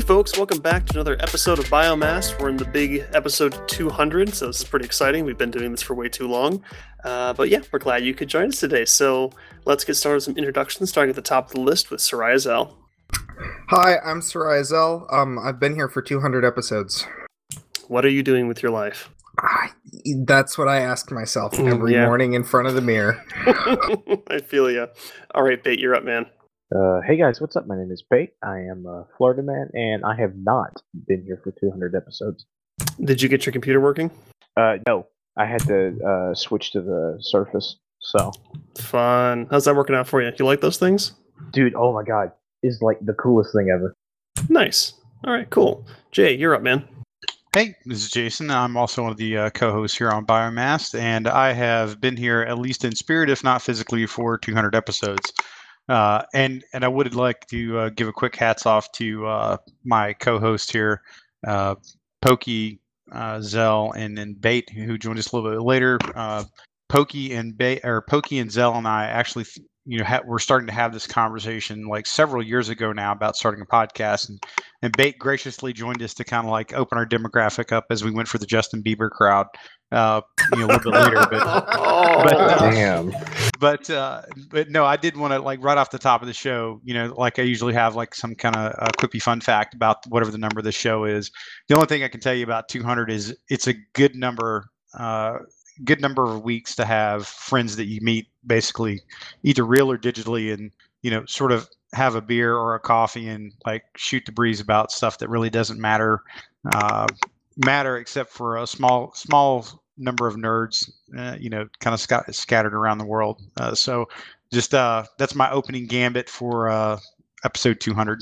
Hey, folks, welcome back to another episode of Biomass. We're in the big episode 200, so this is pretty exciting. We've been doing this for way too long. Uh, but yeah, we're glad you could join us today. So let's get started with some introductions, starting at the top of the list with Soraya Zell. Hi, I'm Soraya Zell. Um, I've been here for 200 episodes. What are you doing with your life? Ah, that's what I ask myself Mm, every yeah. morning in front of the mirror. I feel you. All right, Bate, you're up, man. Uh, hey guys, what's up? My name is Bate. I am a Florida man, and I have not been here for 200 episodes. Did you get your computer working? Uh, no, I had to uh, switch to the Surface. So, Fun. How's that working out for you? Do you like those things? dude, oh my god, is like the coolest thing ever. Nice. All right, cool. Jay, you're up, man. Hey, this is Jason. I'm also one of the uh, co-hosts here on Biomass, and I have been here at least in spirit, if not physically, for 200 episodes. Uh, and and I would like to uh, give a quick hats off to uh, my co-host here, uh, Pokey, uh, Zell, and then Bait, who joined us a little bit later. Uh, Pokey and Bait, or Pokey and Zell, and I actually, you know, ha- we're starting to have this conversation like several years ago now about starting a podcast, and and Bate graciously joined us to kind of like open our demographic up as we went for the Justin Bieber crowd, uh, you know, a little bit later. But but, uh, Damn. but uh, but no, I did want to like right off the top of the show, you know, like I usually have like some kind of uh, quippy fun fact about whatever the number of the show is. The only thing I can tell you about 200 is it's a good number. Uh, good number of weeks to have friends that you meet basically either real or digitally and you know sort of have a beer or a coffee and like shoot the breeze about stuff that really doesn't matter uh, matter except for a small small number of nerds uh, you know kind of sc- scattered around the world uh, so just uh, that's my opening gambit for uh, episode 200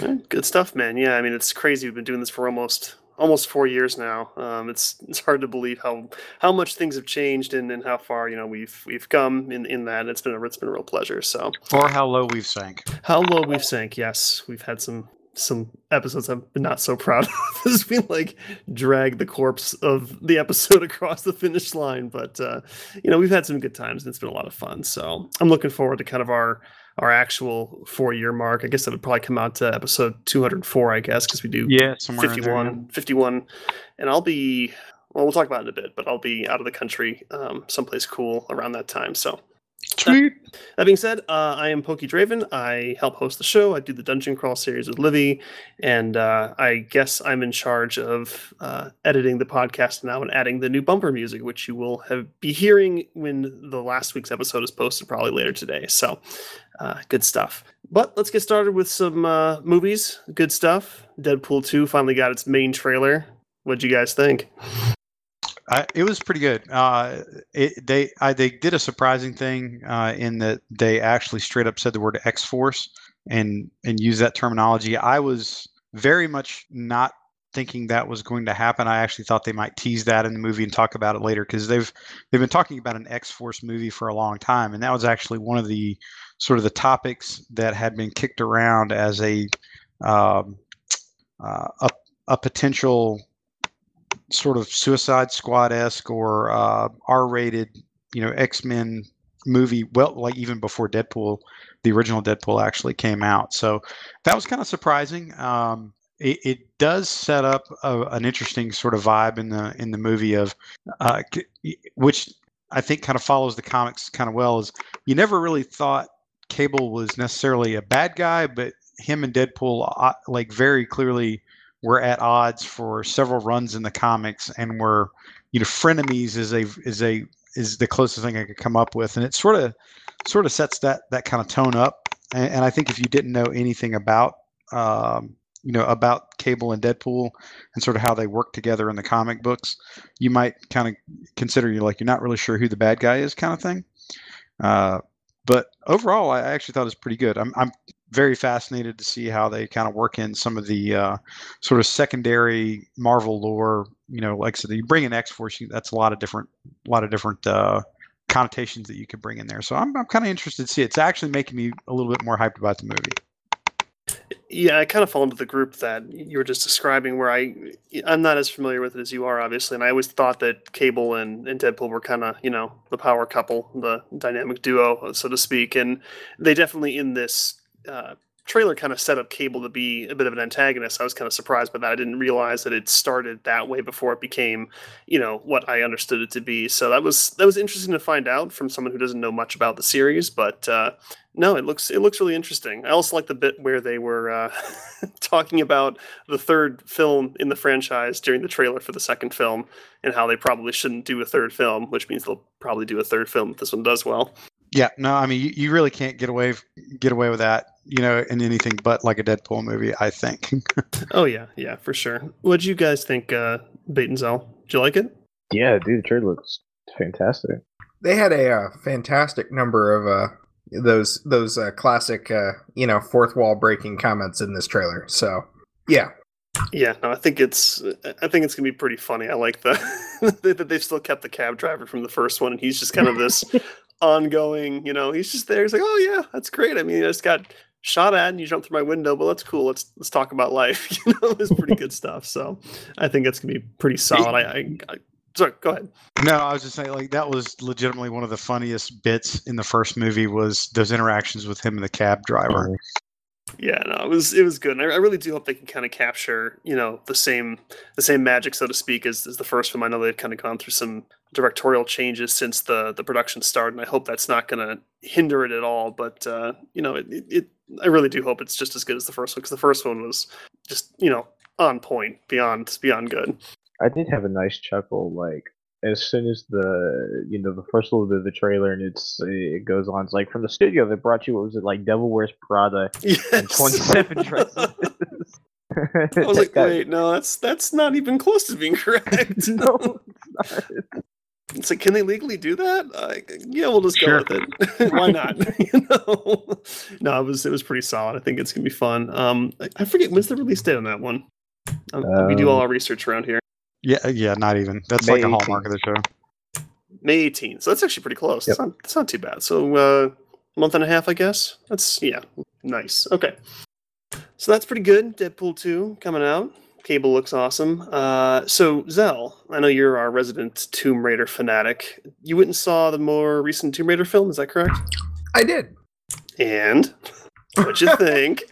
Eh, Good stuff, man. Yeah, I mean it's crazy. We've been doing this for almost almost four years now. Um, it's it's hard to believe how how much things have changed and, and how far you know we've we've come in, in that. It's been a it's been a real pleasure. So or how low we've sank how low we've sank. Yes, we've had some some episodes I'm not so proud of. As we like drag the corpse of the episode across the finish line, but uh, you know we've had some good times and it's been a lot of fun. So I'm looking forward to kind of our our actual four year mark. I guess that would probably come out to episode 204, I guess, because we do yeah somewhere in there, 51, 51. And I'll be, well, we'll talk about it in a bit, but I'll be out of the country um, someplace cool around that time. So Sweet. that being said, uh, I am Pokey Draven. I help host the show. I do the Dungeon Crawl series with Livy, and uh, I guess I'm in charge of uh, editing the podcast now and adding the new bumper music, which you will have be hearing when the last week's episode is posted, probably later today. So, uh, good stuff. But let's get started with some uh, movies. Good stuff. Deadpool 2 finally got its main trailer. What'd you guys think? It was pretty good. Uh, it, they I, they did a surprising thing uh, in that they actually straight up said the word X Force and and used that terminology. I was very much not thinking that was going to happen. I actually thought they might tease that in the movie and talk about it later because they've they've been talking about an X Force movie for a long time, and that was actually one of the sort of the topics that had been kicked around as a um, uh, a, a potential sort of Suicide Squad esque or uh, R rated, you know, X Men movie. Well, like even before Deadpool, the original Deadpool actually came out. So that was kind of surprising. Um, it, it does set up a, an interesting sort of vibe in the in the movie of, uh, which I think kind of follows the comics kind of well. Is you never really thought Cable was necessarily a bad guy, but him and Deadpool uh, like very clearly were at odds for several runs in the comics and were you know frenemies is a is a is the closest thing I could come up with. And it sort of sort of sets that that kind of tone up. And, and I think if you didn't know anything about um, you know about Cable and Deadpool and sort of how they work together in the comic books you might kind of consider you like you're not really sure who the bad guy is kind of thing. Uh, but overall I actually thought it was pretty good. I'm, I'm very fascinated to see how they kind of work in some of the uh, sort of secondary Marvel lore. You know, like I said, you bring in X Force, that's a lot of different, a lot of different uh, connotations that you could bring in there. So I'm, I'm kind of interested to see. It's actually making me a little bit more hyped about the movie. Yeah, I kind of fall into the group that you were just describing, where I I'm not as familiar with it as you are, obviously, and I always thought that Cable and, and Deadpool were kind of you know the power couple, the dynamic duo, so to speak, and they definitely in this uh, trailer kind of set up Cable to be a bit of an antagonist. I was kind of surprised by that. I didn't realize that it started that way before it became, you know, what I understood it to be. So that was that was interesting to find out from someone who doesn't know much about the series. But uh, no, it looks it looks really interesting. I also like the bit where they were uh, talking about the third film in the franchise during the trailer for the second film and how they probably shouldn't do a third film, which means they'll probably do a third film if this one does well. Yeah, no, I mean you, you really can't get away get away with that, you know, in anything but like a Deadpool movie. I think. oh yeah, yeah, for sure. What do you guys think, uh, Bait and Zell? Did you like it? Yeah, dude, the trailer looks fantastic. They had a uh, fantastic number of uh, those those uh, classic, uh, you know, fourth wall breaking comments in this trailer. So yeah, yeah, no, I think it's I think it's gonna be pretty funny. I like the that they've still kept the cab driver from the first one, and he's just kind of this ongoing. You know, he's just there. He's like, oh yeah, that's great. I mean, I just got shot at and you jumped through my window, but that's cool. Let's let's talk about life. You know, it's pretty good stuff. So I think it's gonna be pretty solid. I, I, I sorry, go ahead. No, I was just saying like that was legitimately one of the funniest bits in the first movie was those interactions with him and the cab driver. Yeah, no, it was it was good. And I, I really do hope they can kind of capture, you know, the same the same magic, so to speak, as, as the first film. I know they've kind of gone through some directorial changes since the the production started, and I hope that's not going to hinder it at all. But uh, you know, it, it I really do hope it's just as good as the first one because the first one was just you know on point, beyond beyond good. I did have a nice chuckle, like as soon as the you know the first little bit of the trailer and it's it goes on. It's like from the studio that brought you what was it like Devil Wears Prada and Yes. twenty seven dresses. I was like, wait, no, that's that's not even close to being correct. no, it's like, can they legally do that? Uh, yeah, we'll just Sure. go with it. Why not? you know, no, it was it was pretty solid. I think it's gonna be fun. Um, I, I forget when's the release date on that one. Um, we do all Um, our research around here. Yeah, yeah, not even. That's May like a hallmark 18th. of the show. May 18th. So that's actually pretty close. Yep. It's not it's not too bad. So uh, month and a half, I guess. That's yeah, nice. Okay, so that's pretty good. Deadpool 2 coming out. Cable looks awesome. Uh, so Zell, I know you're our resident Tomb Raider fanatic. You went and saw the more recent Tomb Raider film. Is that correct? I did. And what'd you think?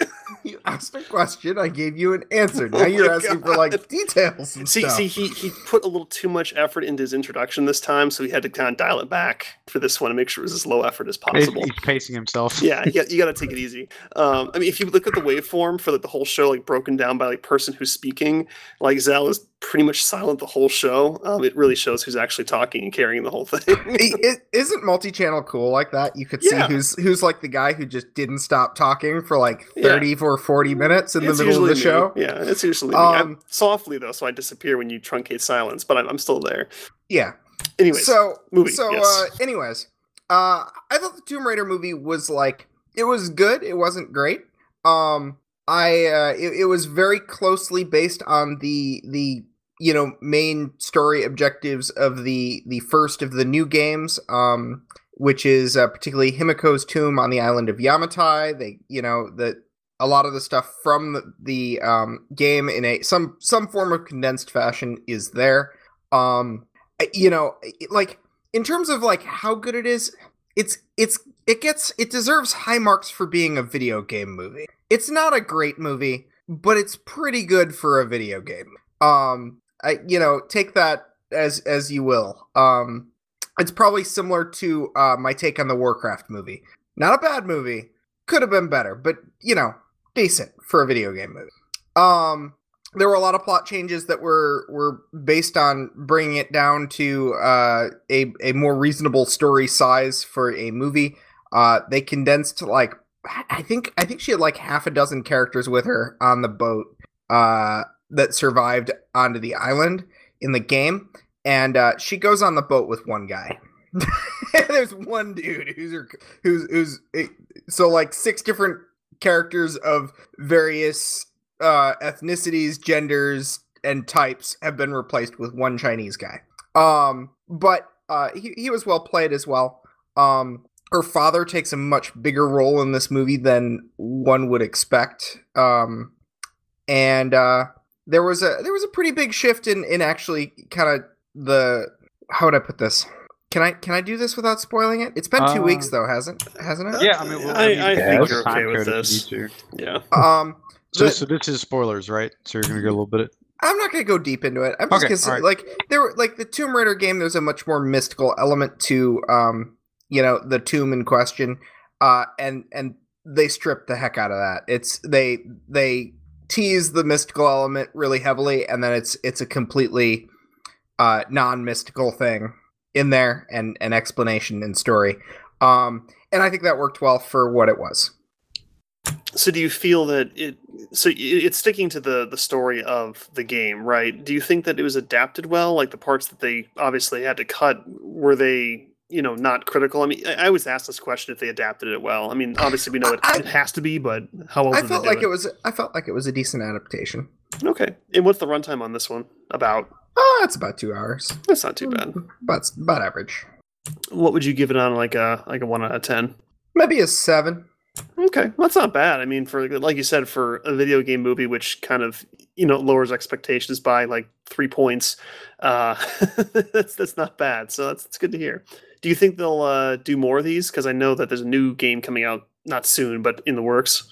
You asked a question, I gave you an answer. Now Oh you're my asking for like details and see, stuff. see, he he put a little too much effort into his introduction this time, so he had to kind of dial it back for this one to make sure it was as low effort as possible. he's pacing himself. yeah, you got, you got to take it easy. Um, I mean, if you look at the waveform for like the whole show, like broken down by like person who's speaking, like Zell is pretty much silent the whole show. Um, it really shows who's actually talking and carrying the whole thing. I- i- isn't multi-channel cool like that? You could Yeah. see who's who's like the guy who just didn't stop talking for like Yeah. 30 or 40 minutes in the It's middle of the me. show. Yeah, it's usually Um, softly though, so I disappear when you truncate silence, but I'm, I'm still there. Yeah. Anyways, so movie, so yes. uh anyways, uh I thought the Tomb Raider movie was like it was good, it wasn't great. Um I uh it, it was very closely based on the the you know main story objectives of the the first of the new games um which is uh, particularly Himiko's tomb on the island of Yamatai. They you know that a lot of the stuff from the, the um, game in a some some form of condensed fashion is there. Um, you know, like in terms of like how good it is, it's it's it gets it deserves high marks for being a video game movie. It's not a great movie, but it's pretty good for a video game. Um, I you know take that as as you will. Um, it's probably similar to uh, my take on the Warcraft movie. Not a bad movie, could have been better, but you know, decent for a video game movie. Um, there were a lot of plot changes that were were based on bringing it down to uh, a a more reasonable story size for a movie. Uh, they condensed like I think I think she had like half a dozen characters with her on the boat uh, that survived onto the island in the game, and uh, she goes on the boat with one guy. There's one dude who's her, who's who's eh, so like six different characters of various uh, ethnicities, genders, and types have been replaced with one Chinese guy. Um, but uh, he he was well played as well. Um, her father takes a much bigger role in this movie than one would expect. Um, and uh, there was a there was a pretty big shift in in actually kind of the how would I put this? Can I can I do this without spoiling it? It's been two Uh, weeks though, hasn't hasn't it? Yeah, I mean, well, I- mean, I you think can you're okay with code if you this. Yeah. Um. So, the- so this is spoilers, right? So you're gonna go a little bit. I'm not gonna go deep into it. I'm just Okay, gonna like there were like the Tomb Raider game. There's a much more mystical element to um, you know, the tomb in question, uh, and and they stripped the heck out of that. It's they they tease the mystical element really heavily, and then it's it's a completely uh, non-mystical thing in there, and an explanation and story. Um, and I think that worked well for what it was. So do you feel that it so it's sticking to the the story of the game, right? Do you think that it was adapted well? Like the parts that they obviously had to cut, were they, you know, not critical? I mean, I always ask this question if they adapted it well. I mean, obviously we know it, I- it has to be, but how well I felt like it was I felt like it was a decent adaptation. Okay. And what's the runtime on this one? About? Oh, it's about two hours. That's not too bad. But about average. What would you give it on like a like a one out of ten? Maybe a seven. Okay, well, that's not bad. I mean, for like you said, for a video game movie, which kind of you know lowers expectations by like three points, uh, that's that's not bad. So that's, that's good to hear. Do you think they'll uh, do more of these? Because I know that there's a new game coming out not soon, but in the works.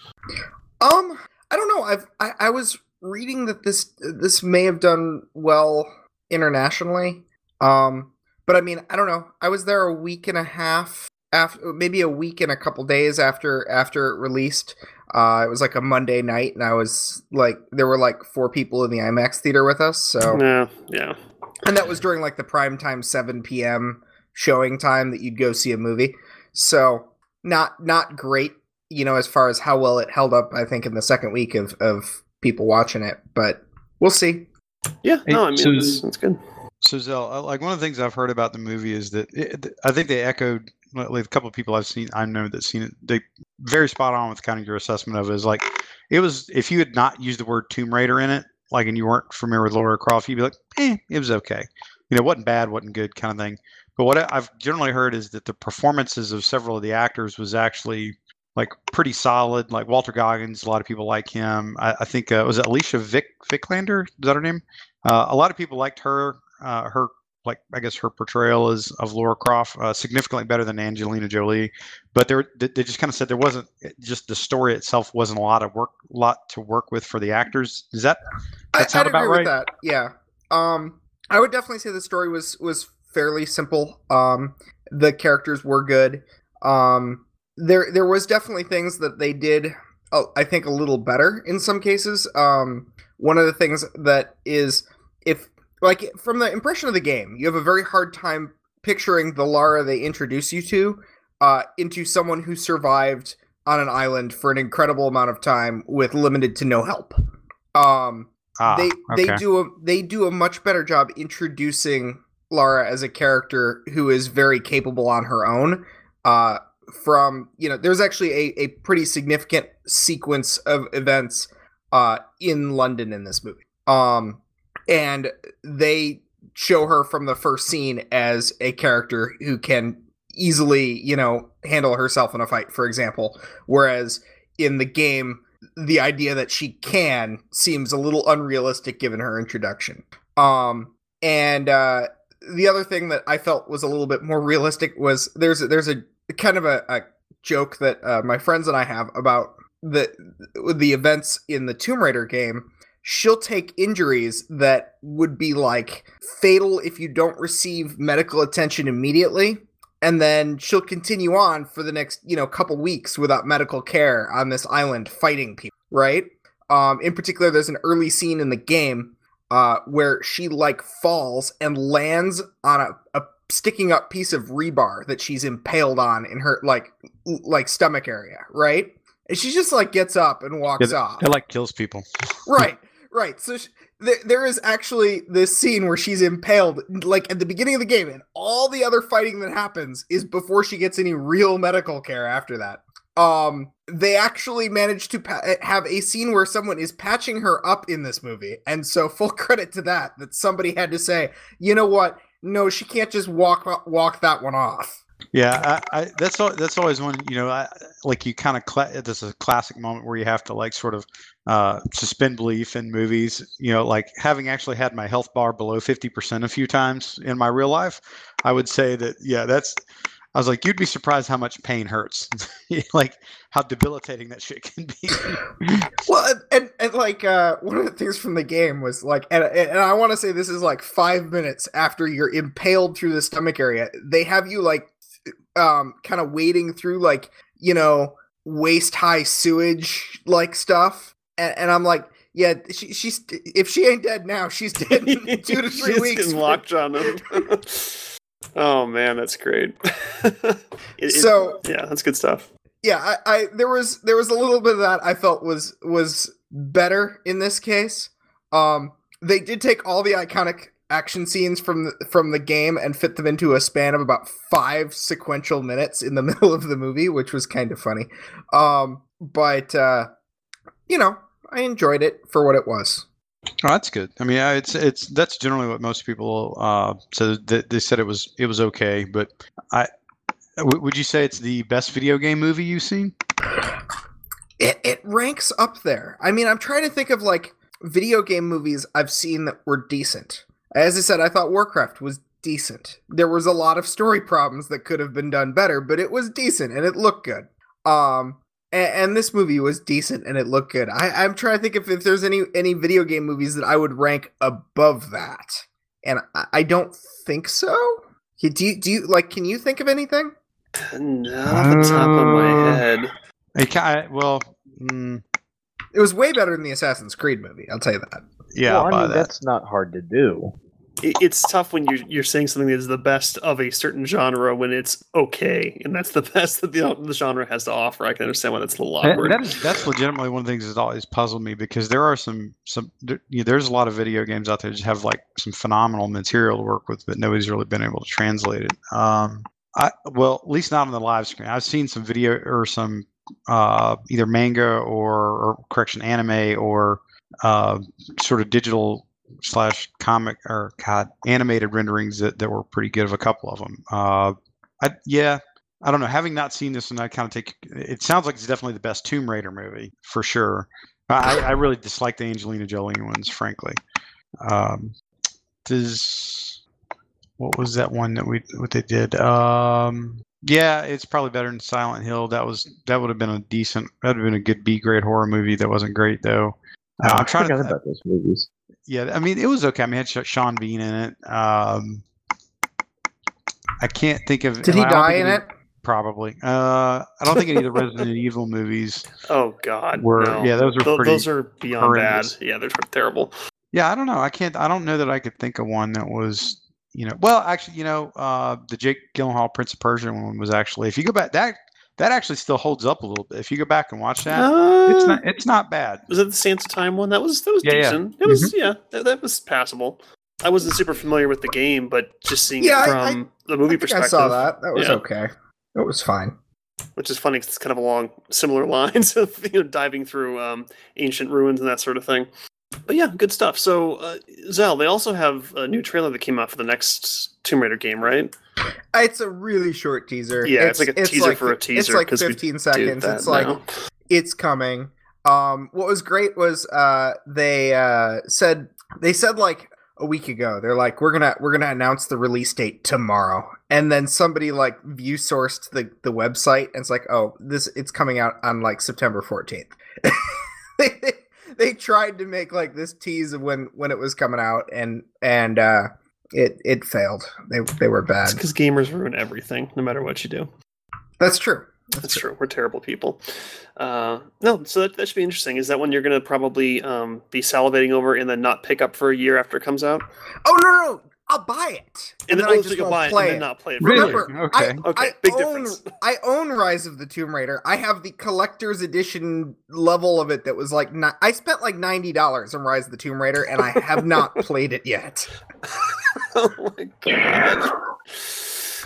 Um, I don't know. I've I, I was reading that this this may have done well internationally. Um, but I mean, I don't know. I was there a week and a half after, maybe a week and a couple days after after it released. Uh, it was like a Monday night, and I was like, there were like four people in the IMAX theater with us. So, Yeah, yeah. and that was during like the prime time 7 p.m. showing time that you'd go see a movie. So, not not great, you know, as far as how well it held up. I think in the second week of of people watching it, but we'll see. Yeah, no, I mean, so- that's, that's good. So Zell, uh, like one of the things I've heard about the movie is that it, I think they echoed like a couple of people I've seen I know that seen it. They very spot on with kind of your assessment of it. Is like it was if you had not used the word Tomb Raider in it, like and you weren't familiar with Laura Croft, you'd be like, eh, it was okay. You know, it wasn't bad, wasn't good, kind of thing. But what I've generally heard is that the performances of several of the actors was actually like pretty solid. Like Walter Goggins, a lot of people like him. I, I think uh, was it Alicia Vic Vicklander? Is that her name? Uh, a lot of people liked her. Uh, her like I guess her portrayal is of Laura Croft uh, significantly better than Angelina Jolie, but there they they just kind of said there wasn't just the story itself wasn't a lot of work lot to work with for the actors. Is that I, That sound I'd about agree right? with that. Yeah. Um, I would definitely say the story was was fairly simple. Um, the characters were good. Um, there there was definitely things that they did. Oh, I think a little better in some cases. Um, one of the things that is if like from the impression of the game, you have a very hard time picturing the Lara they introduce you to uh, into someone who survived on an island for an incredible amount of time with limited to no help. Um, ah they okay. they do a they do a much better job introducing Lara as a character who is very capable on her own. Uh, from you know, there's actually a, a pretty significant sequence of events uh, in London in this movie. Um, and they show her from the first scene as a character who can easily, you know, handle herself in a fight, for example. Whereas in the game, the idea that she can seems a little unrealistic given her introduction. Um, and uh, the other thing that I felt was a little bit more realistic was there's there's a kind of a, a joke that uh, my friends and I have about the the events in the Tomb Raider game. She'll take injuries that would be like fatal if you don't receive medical attention immediately and then she'll continue on for the next you know couple weeks without medical care on this island fighting people right um in particular there's an early scene in the game uh where she like falls and lands on a, a sticking up piece of rebar that she's impaled on in her like like stomach area right? And she just like gets up and walks Yeah, off. It like kills people. right right. So sh- there, there is actually this scene where she's impaled like at the beginning of the game and all the other fighting that happens is before she gets any real medical care after that. Um they actually managed to pa- have a scene where someone is patching her up in this movie and so full credit to that that somebody had to say you know what no she can't just walk walk that one off Yeah, I, I, that's al- that's always one. You know, I, like you kind of cla- this is a classic moment where you have to like sort of uh, suspend belief in movies. You know, like having actually had my health bar below fifty percent a few times in my real life, I would say that yeah, that's. I was like, you'd be surprised how much pain hurts, like how debilitating that shit can be. Well, and, and, and like uh, one of the things from the game was like, and, and I want to say this is like five minutes after you're impaled through the stomach area. They have you like, um, kind of wading through like you know waist high sewage like stuff, and, and I'm like, yeah, she, she's if she ain't dead now, she's dead in two to three She's weeks. getting locked on them. Oh man, that's great. It- it- So yeah, that's good stuff. yeah, I, I there was there was a little bit of that I felt was was better in this case. Um, they did take all the iconic action scenes from the, from the game and fit them into a span of about five sequential minutes in the middle of the movie, which was kind of funny. Um, but uh, you know, I enjoyed it for what it was. Oh, that's good. I mean, it's it's that's generally what most people uh, said. That they said it was it was okay, but I w- would you say it's the best video game movie you've seen? It it ranks up there. I mean, I'm trying to think of like video game movies I've seen that were decent. As I said, I thought Warcraft was decent. There was a lot of story problems that could have been done better, but it was decent and it looked good. Um and, and this movie was decent and it looked good. I, I'm trying to think if, if there's any any video game movies that I would rank above that. And I, I don't think so. Do you, do you like can you think of anything? Not off the top of my Uh, head. It ki- well, mm, It was way better than the Assassin's Creed movie, I'll tell you that. yeah, well, I'll I buy mean, that. that's not hard to do. It, it's tough when you're you're saying something that is the best of a certain genre when it's okay, and that's the best that the, the genre has to offer. I can understand why that's a little awkward. that is that's legitimately one of the things that's always puzzled me because there are some some there, you know, there's a lot of video games out there that just have like some phenomenal material to work with, but nobody's really been able to translate it. Um, I well, at least not on the live screen. I've seen some video or some uh, either manga or, or correction anime or uh, sort of digital slash comic or god animated renderings that, that were pretty good of a couple of them. Uh, I, yeah, I don't know. Having not seen this, and I kind of take it sounds like it's definitely the best Tomb Raider movie for sure. I, I really dislike the Angelina Jolie ones, frankly. Um, does what was that one that we what they did? Um, yeah, it's probably better than Silent Hill. That was that would have been a decent. That would have been a good B grade horror movie. That wasn't great though. Uh, I'm trying to. about those movies. Yeah, I mean, it was okay. I mean, it had Sean Bean in it. Um, I can't think of. Did he I die in any- it? Probably. Uh, I don't think any of the Resident Evil movies oh God, were. no. Yeah, those were Tho- pretty. those are beyond horrendous. bad. Yeah, they're terrible. Yeah, I don't know. I can't. I don't know that I could think of one that was. You know, well, actually, you know, uh, the Jake Gyllenhaal Prince of Persia one was actually. If you go back, that that actually still holds up a little bit. If you go back and watch that, it's Uh, not. It's not bad. Was it the Sands of Time one? That was that was Yeah, yeah. decent. It was yeah, that, that was passable. I wasn't super familiar with the game, but just seeing Yeah, it I- from the movie I think I saw that. That was Yeah. okay. It was fine. which is funny because it's kind of along similar lines of you know diving through um, ancient ruins and that sort of thing. But yeah, good stuff. So uh, Zell, they also have a new trailer that came out for the next Tomb Raider game, right? It's a really short teaser. Yeah, it's like a teaser for a teaser, like 'cause we 15 seconds. It's like now. it's coming. Um, what was great was uh, they uh, said they said like a week ago they're like we're gonna we're gonna announce the release date tomorrow, and then somebody like view sourced the the website and it's like oh this it's coming out on like September 14th. they, they tried to make like this tease of when when it was coming out and and uh, it it failed. They they were bad. Because gamers ruin everything, no matter what you do. That's true. That's true. We're terrible people. Uh, no, so that, that should be interesting. Is that one you're going to probably um, be salivating over and then not pick up for a year after it comes out? Oh no, no, no. I'll buy it, And, then I oh, just so you'll won't buy it play and then it. not play it. for Really? Remember, Okay. I, Okay, I big own, difference. I own Rise of the Tomb Raider. I have the collector's edition level of it that was like ni- I spent like ninety dollars on Rise of the Tomb Raider, and I have not played it yet. oh my god.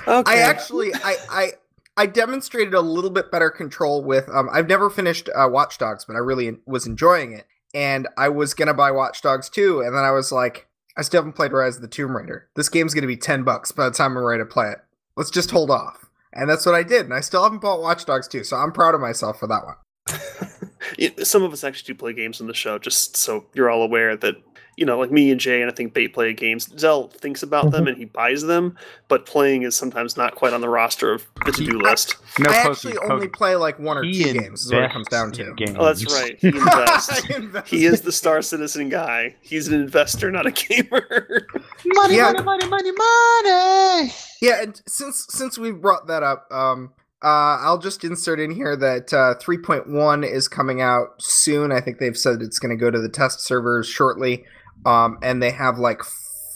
Okay. I actually, I, I, I demonstrated a little bit better control with. Um, I've never finished uh, Watch Dogs, but I really was enjoying it, and I was gonna buy Watch Dogs too, and then I was like, I still haven't played Rise of the Tomb Raider. This game's gonna be ten bucks by the time I'm ready to play it. Let's just hold off. and that's what I did. And I still haven't bought Watch Dogs 2, so I'm proud of myself for that one. Some of us actually do play games on the show, just so you're all aware that you know, like me and Jay, and I think Bait play games. Zell thinks about them and he buys them, but playing is sometimes not quite on the roster of the to do list. No, I Pokey, actually Pokey. only play like one or He two games, is what it comes down to. games. Oh, that's right. He invests. I he is the Star Citizen guy. He's an investor, not a gamer. Money, Yeah. money, money, money, money. Yeah, and since since we brought that up, um, uh, I'll just insert in here that uh, 3.1 is coming out soon. I think they've said it's going to go to the test servers shortly, um, and they have like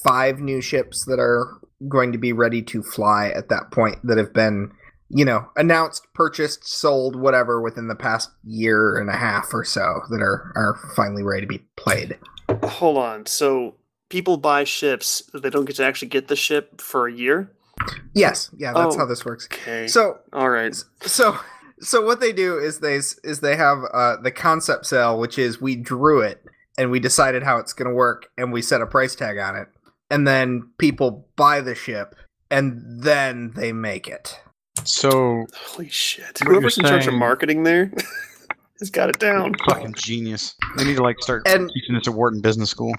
five new ships that are going to be ready to fly at that point that have been, you know, announced, purchased, sold, whatever within the past year and a half or so that are are finally ready to be played. Hold on. So people buy ships, they don't get to actually get the ship for a year. Yes, yeah, that's Oh. how this works. Okay. So all right. so so what they do is they is they have uh, the concept sale, which is we drew it and we decided how it's going to work, and we set a price tag on it, and then people buy the ship, and then they make it. So Holy shit! What you're Whoever's in charge of marketing there has got it down. fucking genius. They need to like start And- teaching this at Wharton Business School.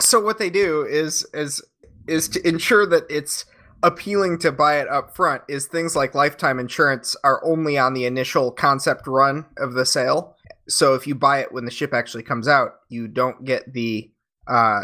So what they do is is is to ensure that it's appealing to buy it up front is things like lifetime insurance are only on the initial concept run of the sale. So if you buy it when the ship actually comes out, you don't get the uh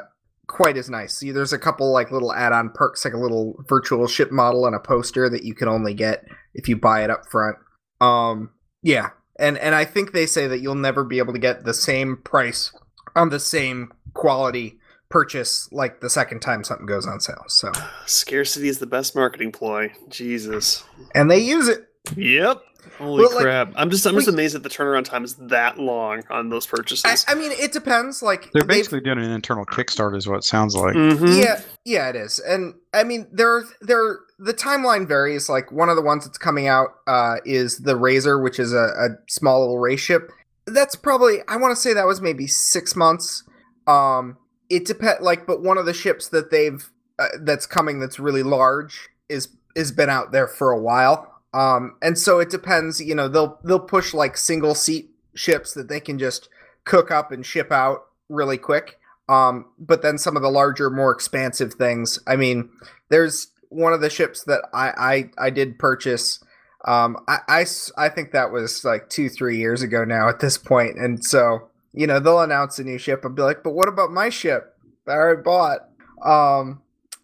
quite as nice. See, there's a couple like little add-on perks like a little virtual ship model and a poster that you can only get if you buy it up front. Um yeah. And and I think they say that you'll never be able to get the same price on the same quality purchase like the second time something goes on sale. So, Scarcity is the best marketing ploy. Jesus. and they use it. Yep. Holy Well, like, crap! I'm just I'm just we- amazed that the turnaround time is that long on those purchases. I, I mean, it depends. Like They're basically doing an internal Kickstarter, is what it sounds like. Mhm. Yeah, yeah, it is. And I mean, there, there, the timeline varies. Like one of the ones that's coming out uh, is the Razor, which is a, a small little race ship. That's probably I want to say that was maybe six months. Um, it depend like, but one of the ships that they've uh, that's coming that's really large is is been out there for a while. Um, and so it depends. You know, they'll they'll push like single seat ships that they can just cook up and ship out really quick. Um, but then some of the larger, more expansive things. I mean, there's one of the ships that I I, I did purchase. Um, i i think that was like two three years ago now at this point, and so you know they'll announce a new ship and be like, but what about my ship that I bought? Um,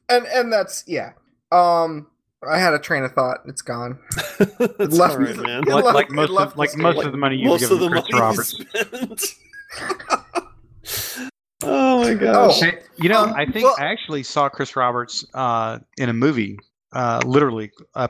and and that's yeah. Um, I had a train of thought. It's gone. That's left all right, me- man. Like, left- like most of, like the most state. of the money you've Most given the Chris money Roberts. spent. oh my gosh! Hey, you know, Um, I think well- I actually saw Chris Roberts uh, in a movie, uh, literally, uh,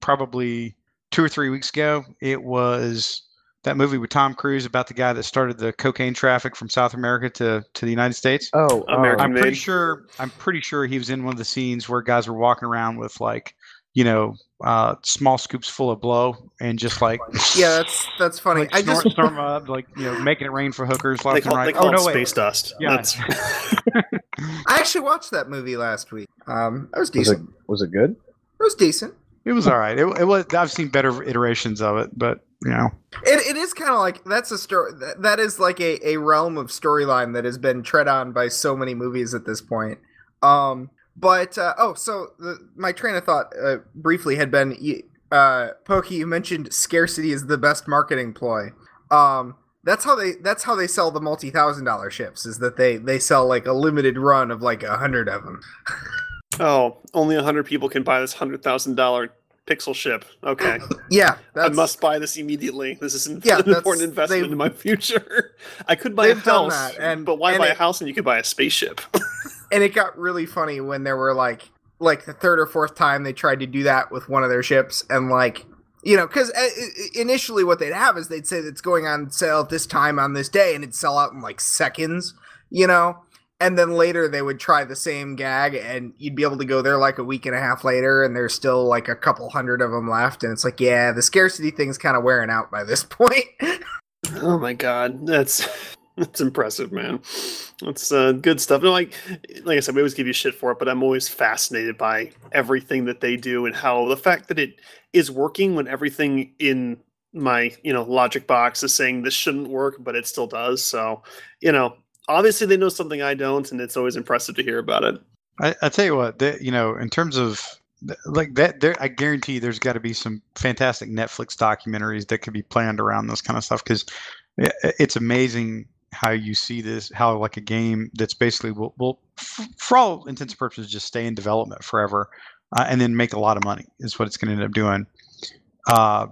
probably two or three weeks ago. It was that movie with Tom Cruise about the guy that started the cocaine traffic from South America to, to the United States. Oh, American oh, I'm pretty sure. I'm pretty sure he was in one of the scenes where guys were walking around with like, you know, uh, small scoops full of blow and just like, Yeah, that's that's funny. like I snort, just storm up, like you know, making it rain for hookers They left call, and they right. call oh it no, wait. space dust. Yeah. That's- I actually watched that movie last week. Um, that was was it decent. was it good? It was decent. It was all right. It, it was. I've seen better iterations of it, but you know, It, it is kind of like that's a story that, that is like a, a realm of storyline that has been tread on by so many movies at this point. Um, but uh, oh, so the, my train of thought uh, briefly had been uh, Pokey. You mentioned scarcity is the best marketing ploy. Um, that's how they that's how they sell the multi thousand dollar ships. Is that they they sell like a limited run of like a hundred of them. oh, only a hundred people can buy this hundred thousand dollar pixel ship. Okay, Yeah, I must buy this immediately. This is an, Yeah, important investment in my future. I could buy a house, and- but why and buy a house and you could buy a spaceship? and it got really funny when there were like like the third or fourth time they tried to do that with one of their ships and like you know because uh, initially what they'd have is they'd say that's going on sale at this time on this day and it'd sell out in like seconds you know and then later they would try the same gag and you'd be able to go there like a week and a half later and there's still like a couple hundred of them left and it's like yeah the scarcity thing's kind of wearing out by this point oh my god, that's That's impressive, man. That's uh, good stuff. No, like like I said, we always give you shit for it, but I'm always fascinated by everything that they do and how the fact that it is working when everything in my you know logic box is saying this shouldn't work, but it still does. So you know, obviously they know something I don't, and it's always impressive to hear about it. I, I tell you what, you know, in terms of like that, there, I guarantee there's got to be some fantastic Netflix documentaries that could be planned around this kind of stuff because it's amazing how you see this, how like a game that's basically will, will for all intents and purposes, just stay in development forever, uh, and then make a lot of money is what it's going to end up doing. Uh,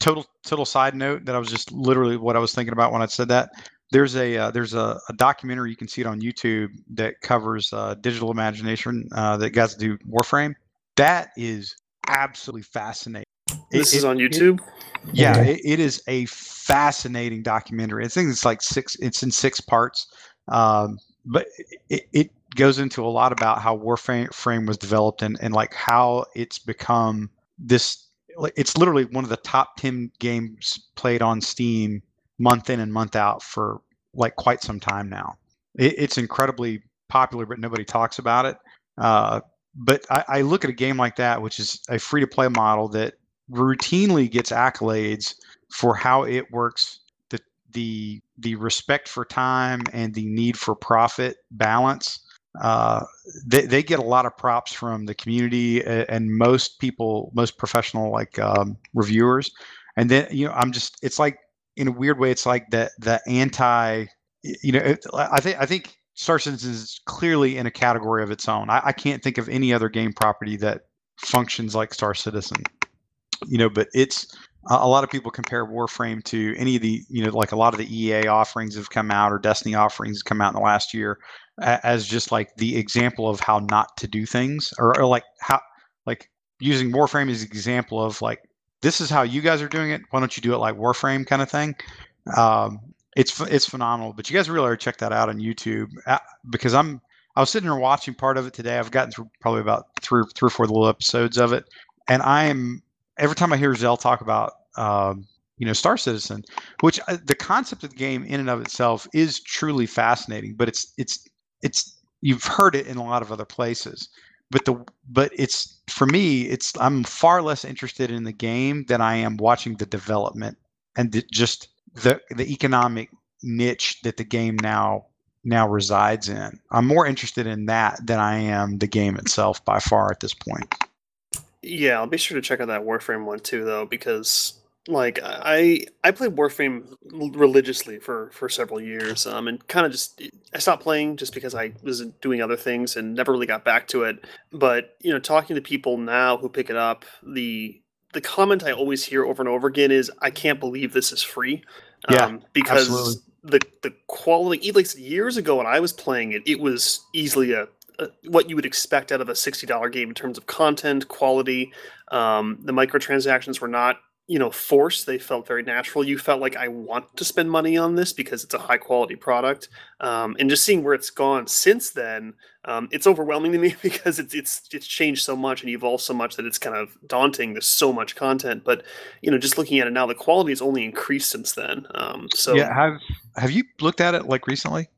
total total side note that I was just literally what I was thinking about when I said that. There's a uh, there's a, a, documentary you can see it on YouTube that covers uh, digital imagination uh, that guys do Warframe. That is absolutely fascinating. This it, is on YouTube. It, yeah, it, it is a fascinating documentary. I think it's like six. It's in six parts, um, but it, it goes into a lot about how Warframe was developed and and like how it's become this. It's literally one of the top ten games played on Steam month in and month out for like quite some time now. It, it's incredibly popular, but nobody talks about it. Uh, but I, I, look at a game like that, which is a free to play model that routinely gets accolades for how it works, the the the respect for time and the need for profit balance. Uh, they, they get a lot of props from the community and most people, most professional like um, reviewers. And then you know, I'm just it's like in a weird way, it's like the the anti. You know, it, I think I think Star Citizen is clearly in a category of its own. I, I can't think of any other game property that functions like Star Citizen. You know, but it's a lot of people compare Warframe to any of the, you know, like a lot of the EA offerings have come out or Destiny offerings come out in the last year as just like the example of how not to do things or, or like how, like using Warframe as an example of like this is how you guys are doing it. Why don't you do it like Warframe kind of thing? Um, it's it's phenomenal. But you guys really ought to check that out on YouTube uh, because I'm I was sitting there watching part of it today. I've gotten through probably about three three or four little episodes of it, and I am every time I hear Zell talk about um, you know Star Citizen, which uh, the concept of the game in and of itself is truly fascinating. But it's it's it's you've heard it in a lot of other places but the but it's for me it's i'm far less interested in the game than i am watching the development and the, just the the economic niche that the game now now resides in. I'm more interested in that than i am the game itself by far at this point. Yeah i'll be sure to check out that warframe one too though because like I I played Warframe religiously for for several years, um, and kind of just I stopped playing just because I was doing other things and never really got back to it. But you know, talking to people now who pick it up, the the comment I always hear over and over again is, "I can't believe this is free," yeah, um, because absolutely. the the quality, like years ago when I was playing it, it was easily a what you would expect out of a $60 game in terms of content quality um, the microtransactions were not you know force they felt very natural. You felt like i want to spend money on this because it's a high quality product. Um, and just seeing where it's gone since then um, it's overwhelming to me because it's it's it's changed so much and evolved so much that it's kind of daunting. There's so much content but you know just looking at it now the quality has only increased since then. Um, so yeah have have you looked at it like recently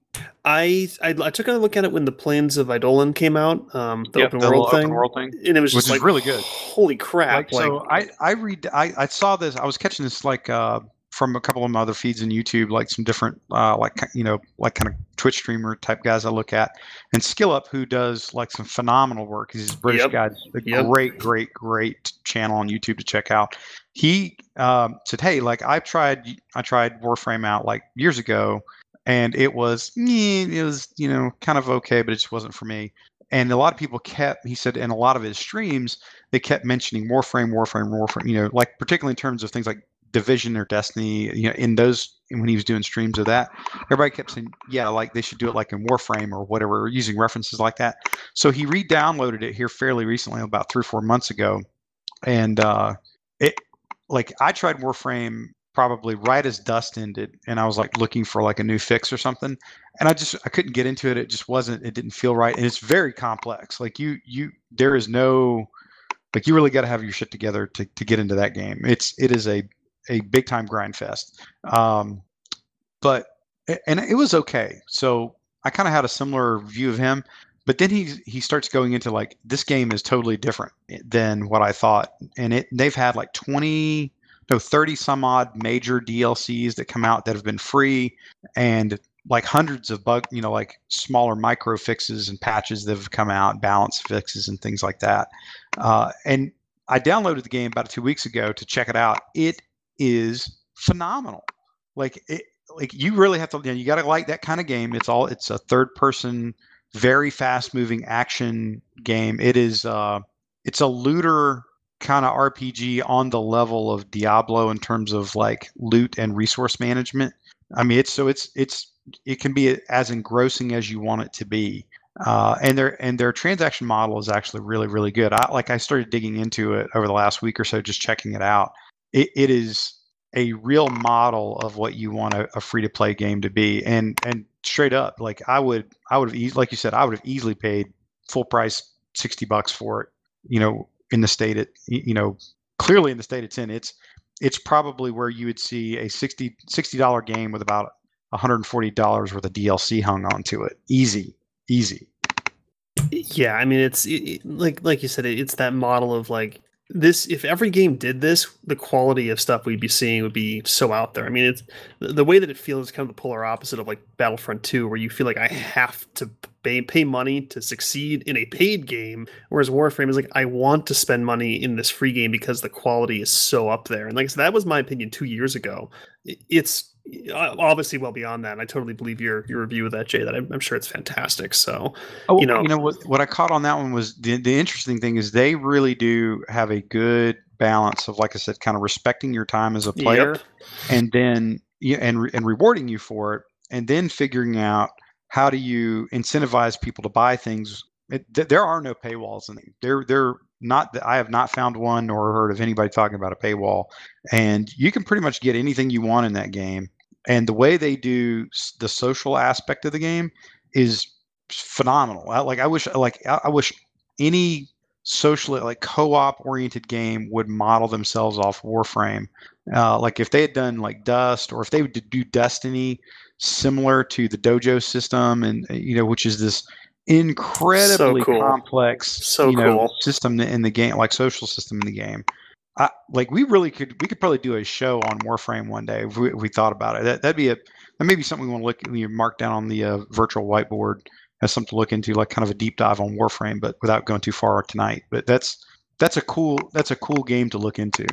I, I, I took a look at it when the Plains of Eidolon came out, um, the, yep, open, the world thing, world thing, and it was just like really good. Holy crap! Like, like, so I I read I, I saw this. I was catching this like uh, from a couple of my other feeds in YouTube, like some different uh, like you know like kind of Twitch streamer type guys I look at, and SkillUp who does like some phenomenal work. He's a British yep. guy, a yep. great great great channel on YouTube to check out. He um, said, "Hey, like I've tried I tried Warframe out like years ago." And it was it was you know kind of okay, but it just wasn't for me. And a lot of people kept he said in a lot of his streams they kept mentioning Warframe, Warframe, Warframe. You know, like particularly in terms of things like Division or Destiny. You know, in those when he was doing streams of that, everybody kept saying, yeah, like they should do it like in Warframe or whatever, or using references like that. So he re-downloaded it here fairly recently, about three or four months ago, and uh, it like I tried Warframe probably right as dust ended and i was like looking for like a new fix or something and i just i couldn't get into it it just wasn't it didn't feel right and it's very complex like you you there is no like you really got to have your shit together to, to get into that game it's it is a a big time grind fest um but and it was okay. So I kind of had a similar view of him, but then he he starts going into like this game is totally different than what I thought, and it they've had like twenty no 30 some odd major DLCs that come out that have been free and like hundreds of bug, you know, like smaller micro fixes and patches that have come out, balance fixes and things like that. Uh, and I downloaded the game about two weeks ago to check it out. It is phenomenal. Like it, like you really have to, you, know, you got to like that kind of game. It's all, it's a third person, very fast moving action game. It is, uh, it's a looter kind of RPG on the level of Diablo in terms of like loot and resource management. I mean, it's so it's it's it can be as engrossing as you want it to be. Uh, and their and their transaction model is actually really really good. I like I started digging into it over the last week or so, just checking it out. It, it is a real model of what you want a, a free to play game to be, and and straight up, like I would I would have e- like you said, I would have easily paid full price sixty bucks for it. You know, in the state it you know clearly in the state it's in it's it's probably where you would see a 60 dollar game with about 140 dollars worth of DLC hung onto it. Easy easy. Yeah i mean it's it, like like you said it's that model of like this if every game did this the quality of stuff we'd be seeing would be so out there. I mean it's the way that it feels is kind of the polar opposite of like battlefront 2 where you feel like i have to pay, pay money to succeed in a paid game whereas warframe is like i want to spend money in this free game because the quality is so up there. And like so that was my opinion two years ago. It's obviously well beyond that. And I totally believe your your review of that, Jay. That I'm, I'm sure it's fantastic. So, oh, you know, you know what what I caught on that one was the the interesting thing is they really do have a good balance of, like I said, kind of respecting your time as a player, yep. and then yeah, and and rewarding you for it, and then figuring out how do you incentivize people to buy things. It, th- there are no paywalls in them. They're they're not I have not found one or heard of anybody talking about a paywall. And you can pretty much get anything you want in that game. And the way they do the social aspect of the game is phenomenal. I, like I wish like I wish any socially like co-op oriented game would model themselves off Warframe. Uh, like if they had done like Dust or if they would do Destiny similar to the dojo system and you know which is this incredibly so cool. complex so you know, cool. system in the game, like social system in the game. I, like we really could we could probably do a show on Warframe one day if we, if we thought about it. That that'd be a that may be something we want to look you mark down on the uh, virtual whiteboard as something to look into, like kind of a deep dive on Warframe, but without going too far tonight. But that's that's a cool that's a cool game to look into.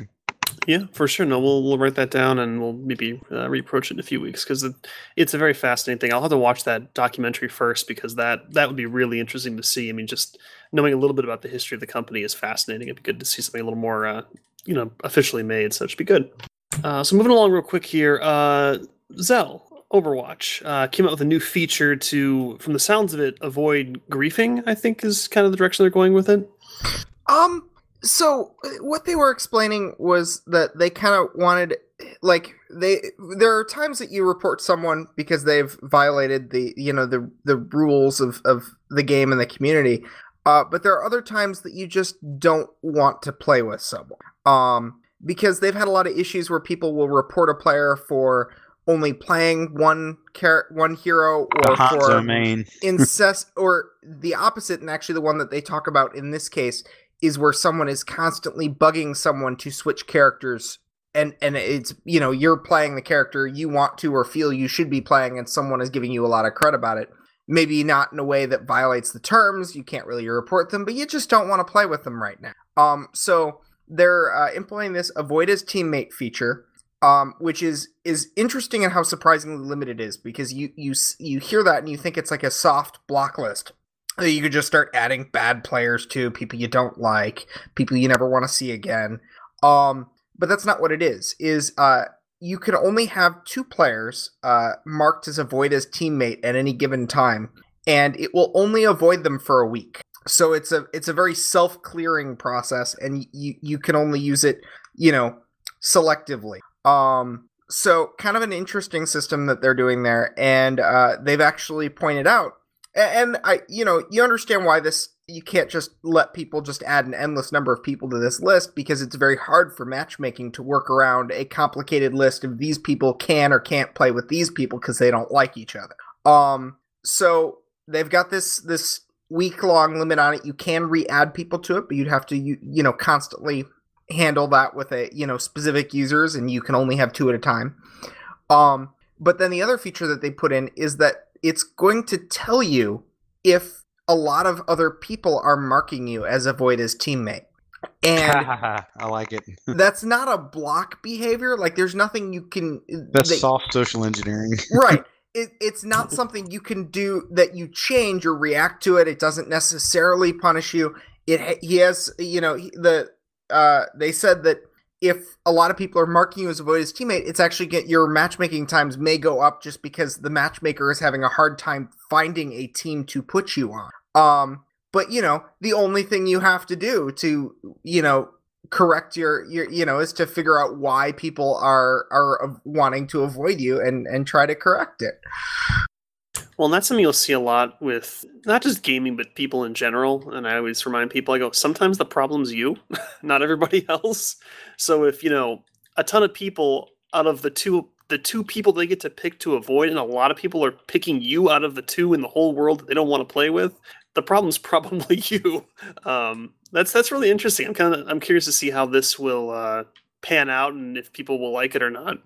Yeah, for sure. No, we'll we'll write that down and we'll maybe uh, reapproach it in a few weeks because it, it's a very fascinating thing. I'll have to watch that documentary first because that that would be really interesting to see. I mean, just knowing a little bit about the history of the company is fascinating. It'd be good to see something a little more, uh, you know, officially made. So it should be good. Uh, so moving along real quick here, uh, Zell Overwatch uh, came out with a new feature to, from the sounds of it, avoid griefing. I think is kind of the direction they're going with it. Um, so uh, what they were explaining was that they kind of wanted like they there are times that you report someone because they've violated the you know the the rules of of the game and the community uh, but there are other times that you just don't want to play with someone um because they've had a lot of issues where people will report a player for only playing one char- one hero or for main. incest or the opposite and actually the one that they talk about in this case is where someone is constantly bugging someone to switch characters and and it's you know you're playing the character you want to or feel you should be playing and someone is giving you a lot of credit about it. Maybe not in a way that violates the terms you can't really report them but you just don't want to play with them right now. Um so they're uh, implementing this avoid as teammate feature um, which is is interesting in how surprisingly limited it is because you you you hear that and you think it's like a soft block list you could just start adding bad players to people you don't like, people you never want to see again. Um, but that's not what it is. Is uh, you can only have two players uh, marked as avoid as teammate at any given time, and it will only avoid them for a week. So it's a it's a very self clearing process, and you you can only use it, you know, selectively. Um, so kind of an interesting system that they're doing there, and uh, they've actually pointed out and I, you know, you understand why this you can't just let people just add an endless number of people to this list because it's very hard for matchmaking to work around a complicated list of these people can or can't play with these people because they don't like each other. Um, so they've got this this week long limit on it. You can re-add people to it, but you'd have to you, you know constantly handle that with a you know specific users, and you can only have two at a time. Um, but then the other feature that they put in is that it's going to tell you if a lot of other people are marking you as avoid as teammate. And I like it. that's not a block behavior. Like there's nothing you can That's that- soft social engineering. right. It, it's not something you can do that you change or react to it. It doesn't necessarily punish you. It he has you know he- the uh they said that if a lot of people are marking you as avoid as teammate, it's actually get your matchmaking times may go up just because the matchmaker is having a hard time finding a team to put you on. Um, but you know, the only thing you have to do to you know correct your your you know is to figure out why people are are wanting to avoid you and and try to correct it. Well, and that's something you'll see a lot with not just gaming, but people in general. And I always remind people, I go, sometimes the problem's you, not everybody else. So if you know a ton of people out of the two, the two people they get to pick to avoid, and a lot of people are picking you out of the two in the whole world that they don't want to play with, the problem's probably you. Um, that's that's really interesting. I'm kind of I'm curious to see how this will uh, pan out and if people will like it or not.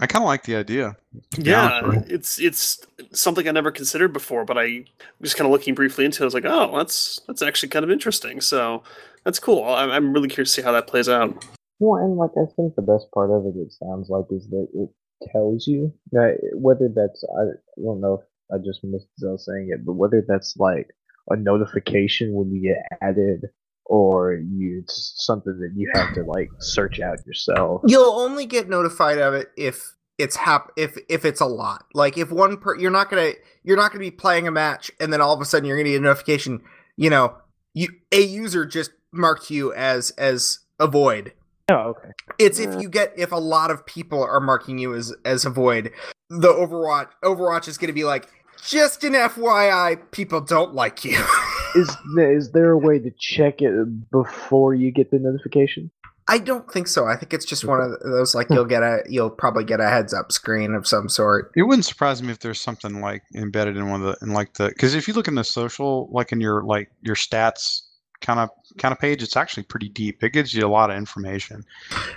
I kind of like the idea. to Yeah, honest with you. it's it's something I never considered before, but I just kind of looking briefly into it. I was like, oh, that's that's actually kind of interesting. So that's cool. I'm, I'm really curious to see how that plays out. Well, and like I think the best part of it, it sounds like, is that it tells you that whether that's I don't know if I just missed Zell saying it, but whether that's like a notification when you get added, or you it's something that you have to like search out yourself. You'll only get notified of it if it's hap- if if it's a lot. Like if one per you're not gonna you're not gonna be playing a match and then all of a sudden you're gonna get a notification. You know, you a user just marked you as as a void. Oh, okay. It's if you get if a lot of people are marking you as as a void, the Overwatch Overwatch is going to be like just an FYI, people don't like you. Is there, is there a way to check it before you get the notification? I don't think so. I think it's just one of those like you'll get a you'll probably get a heads up screen of some sort. It wouldn't surprise me if there's something like embedded in one of the in like the because if you look in the social like in your like your stats kind of kind of page, it's actually pretty deep. It gives you a lot of information.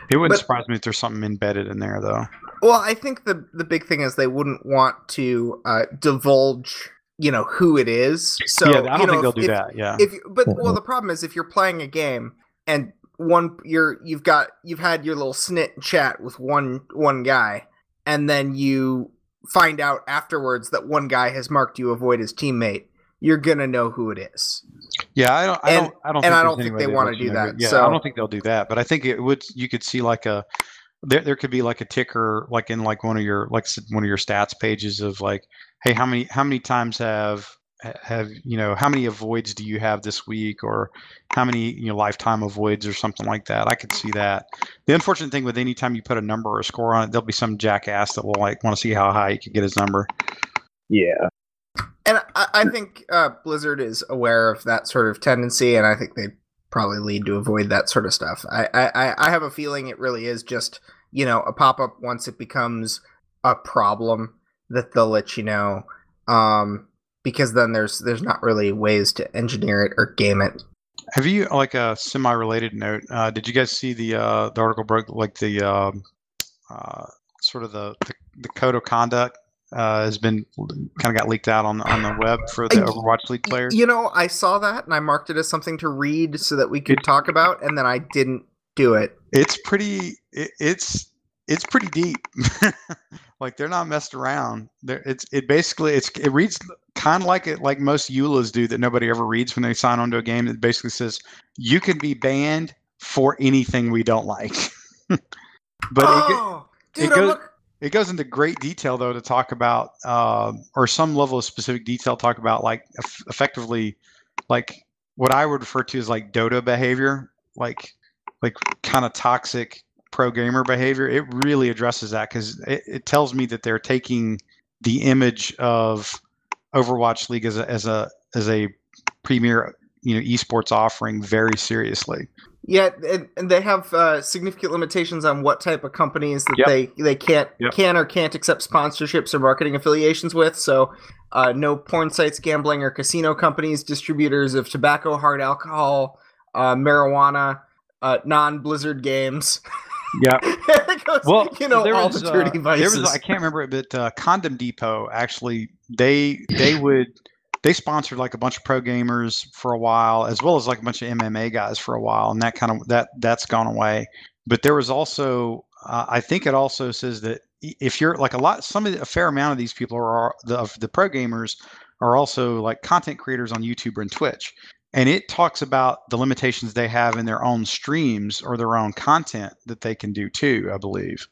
It wouldn't But- surprise me if there's something embedded in there though. Well, I think the the big thing is they wouldn't want to uh, divulge, you know, who it is. So yeah, I you don't know, think they'll if- do if- that. Yeah. If but well, the problem is if you're playing a game and one you're you've got you've had your little snit chat with one one guy, and then you find out afterwards that one guy has marked you avoid his teammate. You're gonna know who it is. Yeah, I don't. I And- don't. I don't. and I don't think they wanna do that, Yeah, so- I don't think they'll do that. But I think it would. You could see like a. There, there could be like a ticker, like in like one of your like one of your stats pages of like, hey, how many how many times have have you know how many avoids do you have this week? Or how many you know lifetime avoids or something like that? I could see that. The unfortunate thing with any time you put a number or a score on it there'll be some jackass that will like want to see how high you can get his number. Yeah. And I, I think uh, Blizzard is aware of that sort of tendency, and I think they probably lead to avoid that sort of stuff. I, I, I have a feeling it really is just you know a pop up once it becomes a problem that they'll let you know, um, because then there's there's not really ways to engineer it or game it. Have you like a semi-related note? Uh, did you guys see the uh, the article broke like the um, uh, sort of the, the the code of conduct uh, has been kind of got leaked out on the on the web for the I- Overwatch League players? You know, I saw that and I marked it as something to read so that we could talk about, and then I didn't do it. It's pretty. It, it's it's pretty deep. like they're not messed around. There, it's it basically it's it reads kind of like it like most EULAs do that nobody ever reads when they sign onto a game. It basically says you can be banned for anything we don't like. but it, oh, it dude, I'm goes- look- It goes into great detail though to talk about, uh, or some level of specific detail, talk about like eff- effectively, like what I would refer to as like Dota behavior, like like kind of toxic pro gamer behavior. It really addresses that because it, it tells me that they're taking the image of Overwatch League as a as a as a premier you know esports offering very seriously. Yeah, and, and they have uh, significant limitations on what type of companies that Yep. they they can't Yep. can or can't accept sponsorships or marketing affiliations with. So, uh, no porn sites, gambling, or casino companies, distributors of tobacco, hard alcohol, uh, marijuana, uh, non-Blizzard games. Yeah. Goes, Well, you know there all was, the dirty uh, There was I can't remember it, but uh, Condom Depot actually they they would they sponsored like a bunch of pro gamers for a while, as well as like a bunch of MMA guys for a while, and that kind of that that's gone away. But there was also uh, I think it also says that if you're like a lot some of the, a fair amount of these people are the of the pro gamers are also like content creators on YouTube and Twitch. And it talks about the limitations they have in their own streams or their own content that they can do too, I believe.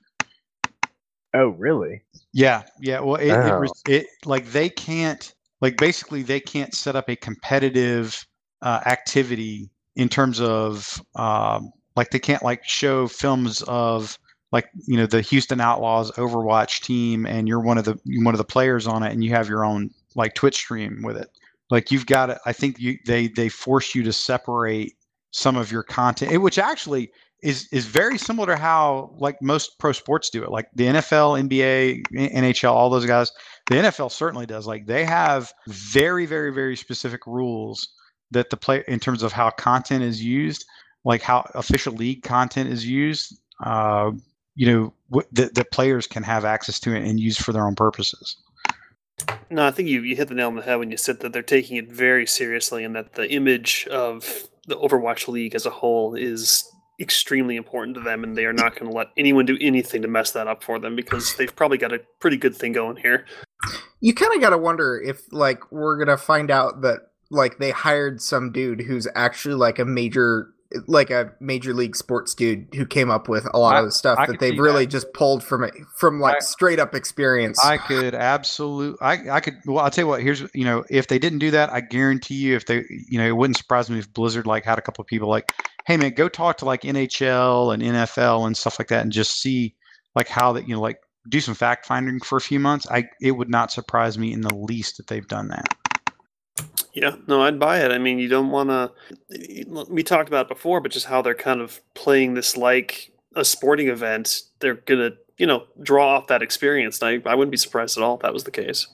Oh, really? Yeah, yeah. Well, it, it, Oh. res- it like they can't like basically they can't set up a competitive uh, activity in terms of um, like they can't like show films of like you know the Houston Outlaws Overwatch team and you're one of the one of the players on it and you have your own like Twitch stream with it. Like you've got to, I think you they they force you to separate some of your content, eh, which actually is is very similar to how like most pro sports do it. Like the NFL, NBA, NHL, all those guys. The NFL certainly does. Like they have very, very, very specific rules that the play in terms of how content is used, like how official league content is used. Uh, you know, what the, players can have access to it and use for their own purposes. No, I think you, you hit the nail on the head when you said that they're taking it very seriously and that the image of the Overwatch League as a whole is extremely important to them and they are not going to let anyone do anything to mess that up for them because they've probably got a pretty good thing going here. you kind of got to wonder if like we're gonna find out that like they hired some dude who's actually like a major like a major league sports dude who came up with a lot I- of the stuff I that they've really that. just pulled from it from like I- straight up experience I could absolutely, I I could. Well, I'll tell you what. Here's you know, if they didn't do that, I guarantee you, if they, you know, it wouldn't surprise me if Blizzard like had a couple of people like, hey man, go talk to like NHL and NFL and stuff like that, and just see like how that you know like do some fact finding for a few months. I it would not surprise me in the least that they've done that. Yeah, no, I'd buy it. I mean, you don't want to. We talked about before, but just how they're kind of playing this like a sporting event. They're gonna, you know, draw off that experience. And I, I wouldn't be surprised at all if that was the case.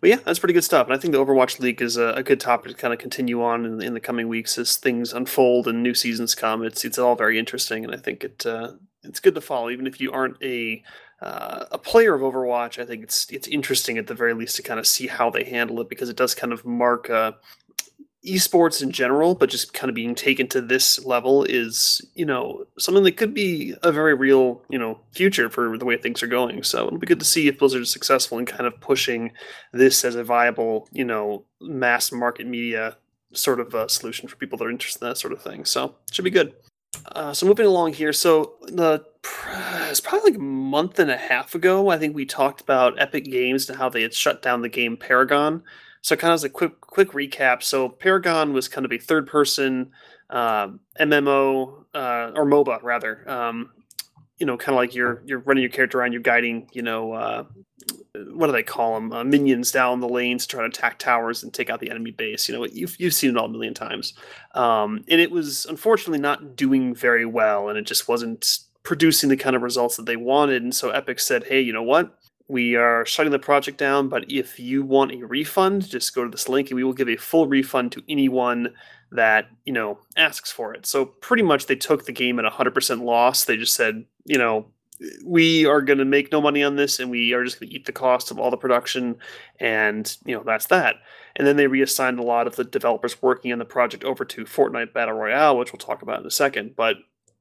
But yeah, that's pretty good stuff. And I think the Overwatch League is a, a good topic to kind of continue on in, in the coming weeks as things unfold and new seasons come. It's it's all very interesting, and I think it uh, it's good to follow, even if you aren't a uh, a player of Overwatch. I think it's it's interesting at the very least to kind of see how they handle it because it does kind of mark uh, esports in general, but just kind of being taken to this level is you know something that could be a very real you know future for the way things are going. So it'll be good to see if Blizzard is successful in kind of pushing this as a viable you know mass market media sort of uh, solution for people that are interested in that sort of thing. So it should be good. Uh, so moving along here, so the it's probably like a month and a half ago. I think we talked about Epic Games and how they had shut down the game Paragon. So kind of as a quick quick recap, so Paragon was kind of a third person um, MMO uh, or MOBA rather. Um, you know, kind of like you're you're running your character around, you're guiding, you know, uh, what do they call them? Uh, minions down the lanes to try to attack towers and take out the enemy base. You know, you've you've seen it all a million times. Um, and it was unfortunately not doing very well, and it just wasn't producing the kind of results that they wanted. And so Epic said, "Hey, you know what? We are shutting the project down, but if you want a refund, just go to this link, and we will give a full refund to anyone that you know asks for it." So pretty much, they took the game at 100% loss. They just said, you know. We are going to make no money on this, and we are just going to eat the cost of all the production, and you know that's that and then they reassigned a lot of the developers working on the project over to Fortnite Battle Royale, which we'll talk about in a second. But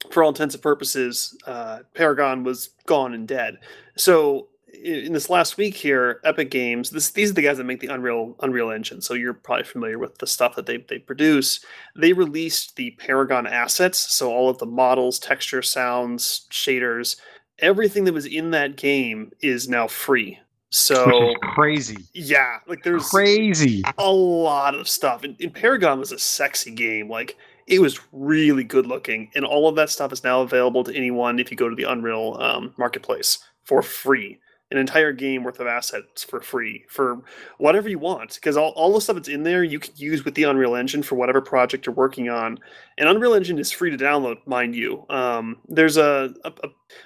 for all intents and purposes, uh, Paragon was gone and dead. So in this last week here, Epic Games, this, these are the guys that make the Unreal Unreal Engine, so you're probably familiar with the stuff that they they produce. They released the Paragon assets, so all of the models, texture, sounds, shaders, everything that was in that game is now free. So crazy, yeah, like there's crazy. a lot of stuff. And, and Paragon was a sexy game. Like it was really good looking, and all of that stuff is now available to anyone if you go to the Unreal um, Marketplace for free. An entire game worth of assets for free for whatever you want because all, all the stuff that's in there you can use with the unreal engine for whatever project you're working on. And unreal engine is free to download mind you. Um, there's a, a,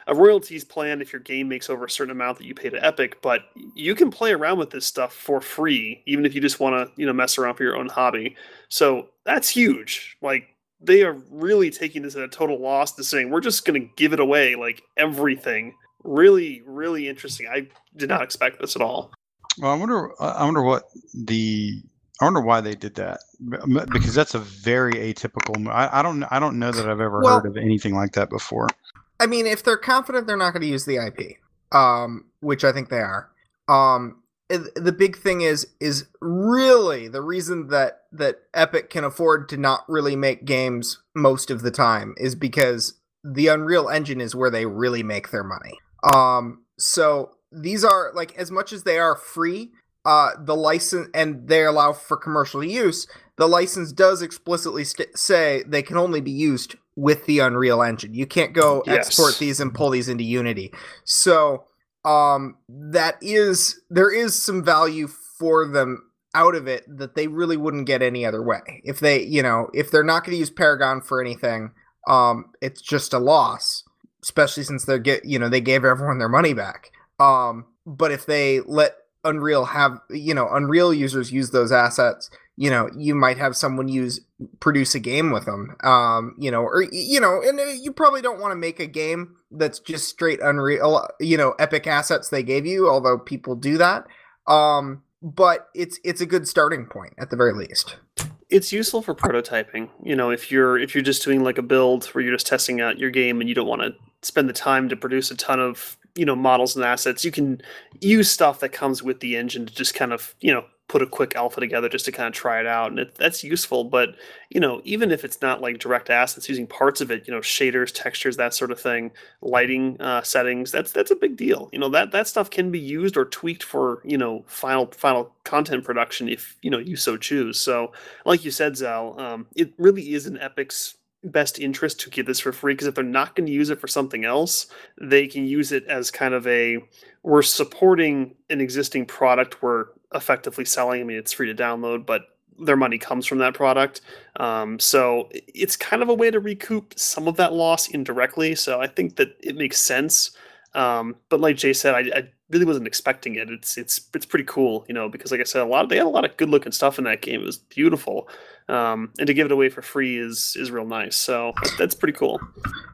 a royalties plan if your game makes over a certain amount that you pay to epic but you can play around with this stuff for free even if you just want to you know mess around for your own hobby. So that's huge. Like they are really taking this at a total loss. To saying we're just going to give it away like everything really really interesting. I did not expect this at all. Well i wonder i wonder what the i wonder why they did that because that's a very atypical i, I don't i don't know that i've ever well, heard of anything like that before. I mean if they're confident they're not going to use the ip um which i think they are um the big thing is is really the reason that that Epic can afford to not really make games most of the time is because the Unreal Engine is where they really make their money. Um, so these are like as much as they are free, uh, the license and they allow for commercial use. The license does explicitly st- say they can only be used with the Unreal Engine. You can't go yes. export these and pull these into Unity. So um, that is there is some value for them out of it that they really wouldn't get any other way. If they, you know, if they're not going to use Paragon for anything, um, it's just a loss, especially since they get, you know, they gave everyone their money back. Um, but if they let Unreal have, you know, Unreal users use those assets, you know, you might have someone use produce a game with them, um, you know, or you know, and uh, you probably don't want to make a game that's just straight Unreal, you know, epic assets they gave you, although people do that. Um, but it's it's a good starting point at the very least. It's useful for prototyping. You know, if you're if you're just doing like a build where you're just testing out your game and you don't want to spend the time to produce a ton of you know models and assets, you can use stuff that comes with the engine to just kind of you know put a quick alpha together just to kind of try it out and it, that's useful. But you know even if it's not like direct assets using parts of it you know shaders textures that sort of thing lighting uh, settings that's that's a big deal. You know that that stuff can be used or tweaked for you know final final content production if you know you so choose. So like you said Zell um, it really is an epic's best interest to get this for free because if they're not going to use it for something else, they can use it as kind of a we're supporting an existing product we're effectively selling. I mean, it's free to download, but their money comes from that product. Um, so it's kind of a way to recoup some of that loss indirectly. So I think that it makes sense. Um, but like Jay said, I, I, really wasn't expecting it. It's it's it's pretty cool, you know, because like I said, a lot of, they had a lot of good looking stuff in that game. It was beautiful um, and to give it away for free is is real nice. So that's pretty cool.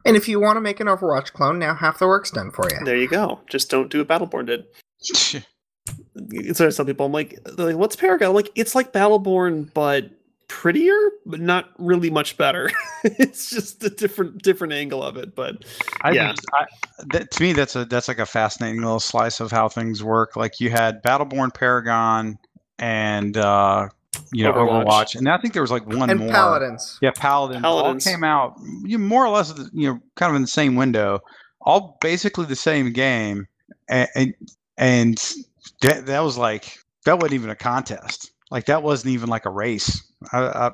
And if you want to make an Overwatch clone, now half the work's done for you. There you go. Just don't do what Battleborn did. so some people, I'm like, like, what's Paragon? I'm like, it's like Battleborn, but prettier, but not really much better. it's just a different different angle of it. But I yeah, I, that, to me, that's a that's like a fascinating little slice of how things work. Like you had Battleborn, Paragon, and uh, you know Overwatch. Overwatch. and I think there was like one and more. Paladins. Yeah, Paladins. Paladins. All came out you know, more or less, you know, kind of in the same window, all basically the same game, and and, and that that was like that wasn't even a contest. Like that wasn't even like a race. I, I,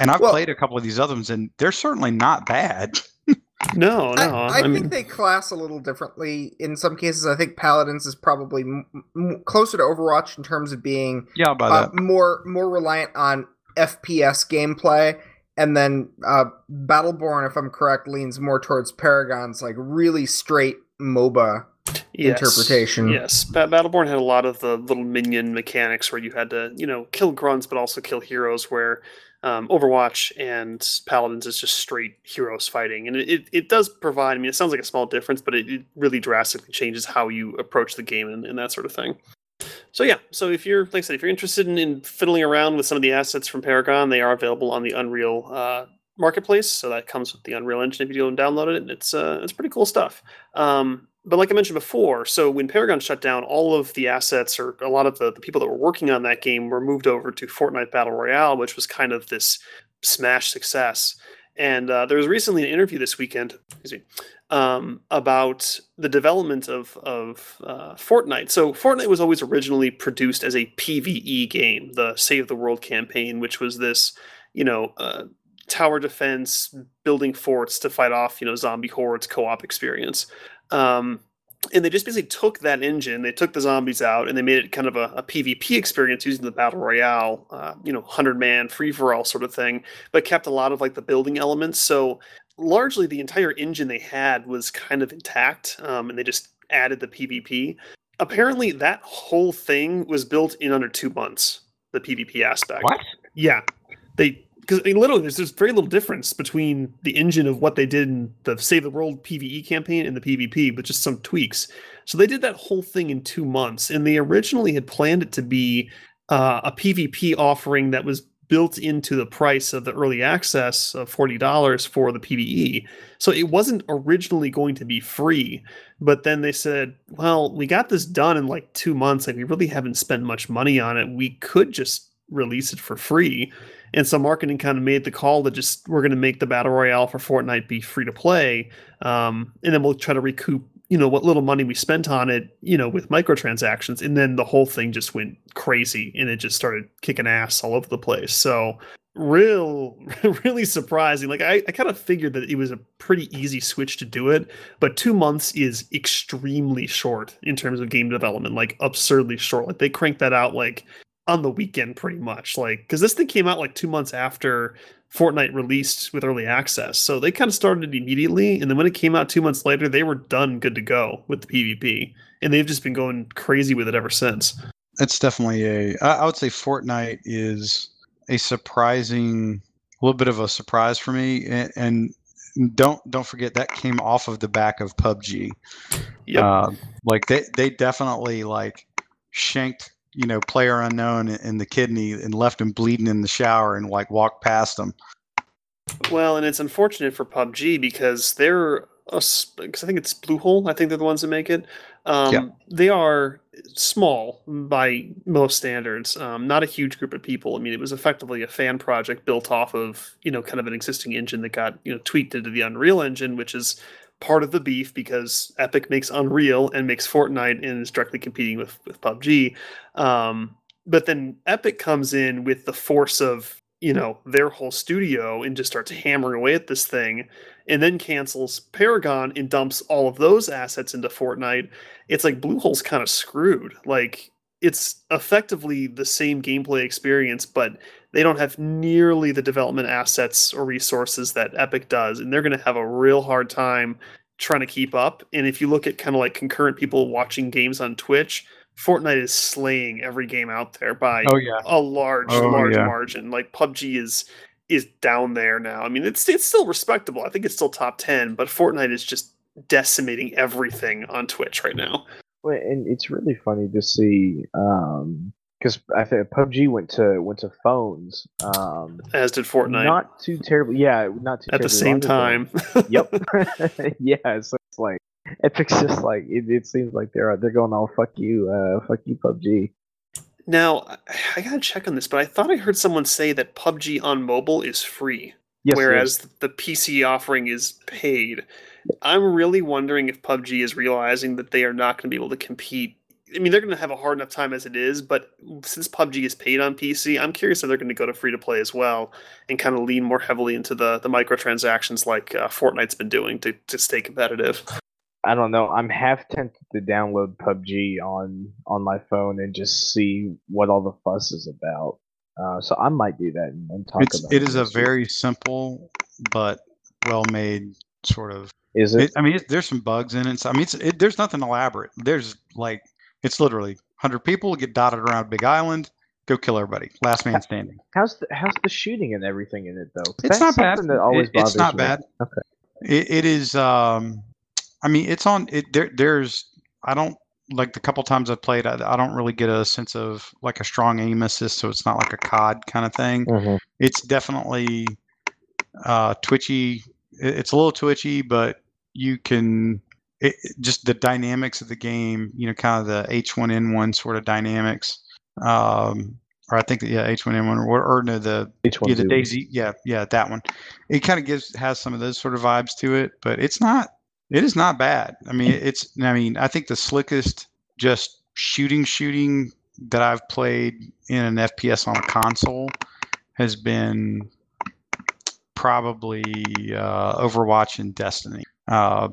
and I've well, played a couple of these other ones, and they're certainly not bad. No, no. I, I, I think they class a little differently. In some cases, I think Paladins is probably m- m- closer to Overwatch in terms of being yeah, uh, more more reliant on FPS gameplay, and then uh, Battleborn, if I'm correct, leans more towards Paragon's like really straight MOBA yes, interpretation. Yes, ba- Battleborn had a lot of the little minion mechanics where you had to, you know, kill grunts but also kill heroes. Where um, Overwatch and Paladins is just straight heroes fighting, and it, it, it, does provide. I mean, it sounds like a small difference, but it, it really drastically changes how you approach the game and, and, that sort of thing. So yeah, so if you're like I said, if you're interested in, in fiddling around with some of the assets from Paragon, they are available on the Unreal uh, marketplace. So that comes with the Unreal Engine if you go and download it. And it's uh, it's pretty cool stuff. Um, but like I mentioned before, so when Paragon shut down, all of the assets or a lot of the, the people that were working on that game were moved over to Fortnite Battle Royale, which was kind of this smash success. And uh, there was recently an interview this weekend me, um, about the development of, of uh, Fortnite. So Fortnite was always originally produced as a PVE game, the Save the World campaign, which was this, you know, uh, tower defense, building forts to fight off, you know, zombie hordes co-op experience. Um, and they just basically took that engine, they took the zombies out, and they made it kind of a, a PvP experience using the battle royale, uh, you know, hundred man free for all sort of thing, but kept a lot of like the building elements. So largely, the entire engine they had was kind of intact, um, and they just added the PvP. Apparently, that whole thing was built in under two months. The PvP aspect. What? Yeah, they because I mean, literally, there's there's very little difference between the engine of what they did in the Save the World PVE campaign and the PvP, but just some tweaks. So they did that whole thing in two months, and they originally had planned it to be uh, a PvP offering that was built into the price of the early access of $40 for the PvE. So it wasn't originally going to be free, but then they said, well, we got this done in like 2 months like we really haven't spent much money on it. We could just release it for free. And so marketing kind of made the call that just we're going to make the battle royale for Fortnite be free to play, um, and then we'll try to recoup you know what little money we spent on it you know with microtransactions. And then the whole thing just went crazy and it just started kicking ass all over the place. So real really surprising. Like i, I kind of figured that it was a pretty easy switch to do it but two months is extremely short in terms of game development like absurdly short. Like they cranked that out like on the weekend pretty much like because this thing came out like two months after Fortnite released with early access. So they kind of started immediately. And then when it came out two months later, they were done good to go with the PvP. And they've just been going crazy with it ever since. It's definitely a. I would say Fortnite is a surprising, a little bit of a surprise for me. And, and don't don't forget that came off of the back of PUBG. Yeah, Uh, like they they definitely like shanked you know player unknown in the kidney and left him bleeding in the shower and like walked past him. Well, and it's unfortunate for PUBG because they're a because I think it's Bluehole. I think they're the ones that make it. Um, Yeah. They are small by most standards. Um, not a huge group of people. I mean, it was effectively a fan project built off of you know kind of an existing engine that got you know tweaked into the Unreal Engine, which is part of the beef because Epic makes Unreal and makes Fortnite and is directly competing with with PUBG. Um, but then Epic comes in with the force of you know their whole studio and just starts hammering away at this thing and then cancels Paragon and dumps all of those assets into Fortnite. It's like Bluehole's kind of screwed. Like it's effectively the same gameplay experience, but they don't have nearly the development assets or resources that Epic does, and they're going to have a real hard time trying to keep up. And if you look at kind of like concurrent people watching games on Twitch, Fortnite is slaying every game out there by Oh yeah. a large, Oh, large yeah. margin. Like PUBG is is down there now. I mean, it's it's still respectable. I think it's still top ten, but Fortnite is just decimating everything on Twitch right now. Well, and it's really funny to see um, because I think PUBG went to went to phones. Um, As did Fortnite Not too terribly. Yeah, not too at the same time. Yep. yeah. So it's like Epic's just like it, it seems like they're they're going all fuck you, uh, fuck you, PUBG. now, I- gotta check on this, but I thought I heard someone say that PUBG on mobile is free. Yes, whereas the PC offering is paid. I'm really wondering if PUBG is realizing that they are not going to be able to compete. I mean, they're going to have a hard enough time as it is, but since PUBG is paid on PC, I'm curious if they're going to go to free to play as well and kind of lean more heavily into the the microtransactions like uh, Fortnite's been doing to to stay competitive. I don't know. I'm half tempted to download PUBG on on my phone and just see what all the fuss is about. Uh, so I might do that and, and talk It's about it. it is a very simple but well made sort of. is it? It, I mean, it, there's some bugs in it. So, I mean, it's, it, there's nothing elaborate. There's like it's literally 100 people get dotted around big island. Go kill everybody. Last man standing. How's the how's the shooting and everything in it though? It's not bad. That always It- it's not me. bad. Okay. It, it is. Um, I mean, it's on. It there. There's. I don't like the couple times I've played. I, I don't really get a sense of like a strong aim assist, so it's not like a COD kind of thing. Mhm. It's definitely uh, twitchy. It- It's a little twitchy, but you can. It, just the dynamics of the game, you know, kind of the H1Z1 sort of dynamics. Um, or I think yeah, H1Z1 or, or no, the yeah, the. DayZ, yeah, yeah, that one. It kind of gives has some of those sort of vibes to it, but it's not. It is not bad. I mean, it's. I mean, I think the slickest just shooting shooting that I've played in an FPS on a console has been probably uh, Overwatch and Destiny. Uh,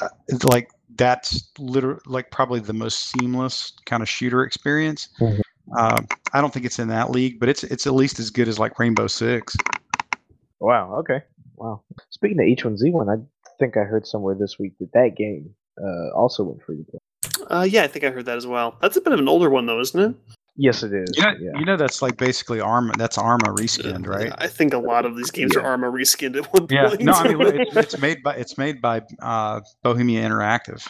uh, it's like that's literally like probably the most seamless kind of shooter experience. Mhm. Uh, I don't think it's in that league, but it's it's at least as good as like Rainbow Six. Wow. Okay. Wow. Speaking of H1Z1, I think I heard somewhere this week that that game uh, also went free to play. Uh, yeah, I think I heard that as well. That's a bit of an older one, though, isn't it? Yes, it is. You know, yeah. you know that's like basically Arma. That's Arma reskinned, right? I think a lot of these games are Yeah. Arma reskinned at one Yeah. point. No, I mean look, it's, it's made by it's made by uh, Bohemia Interactive.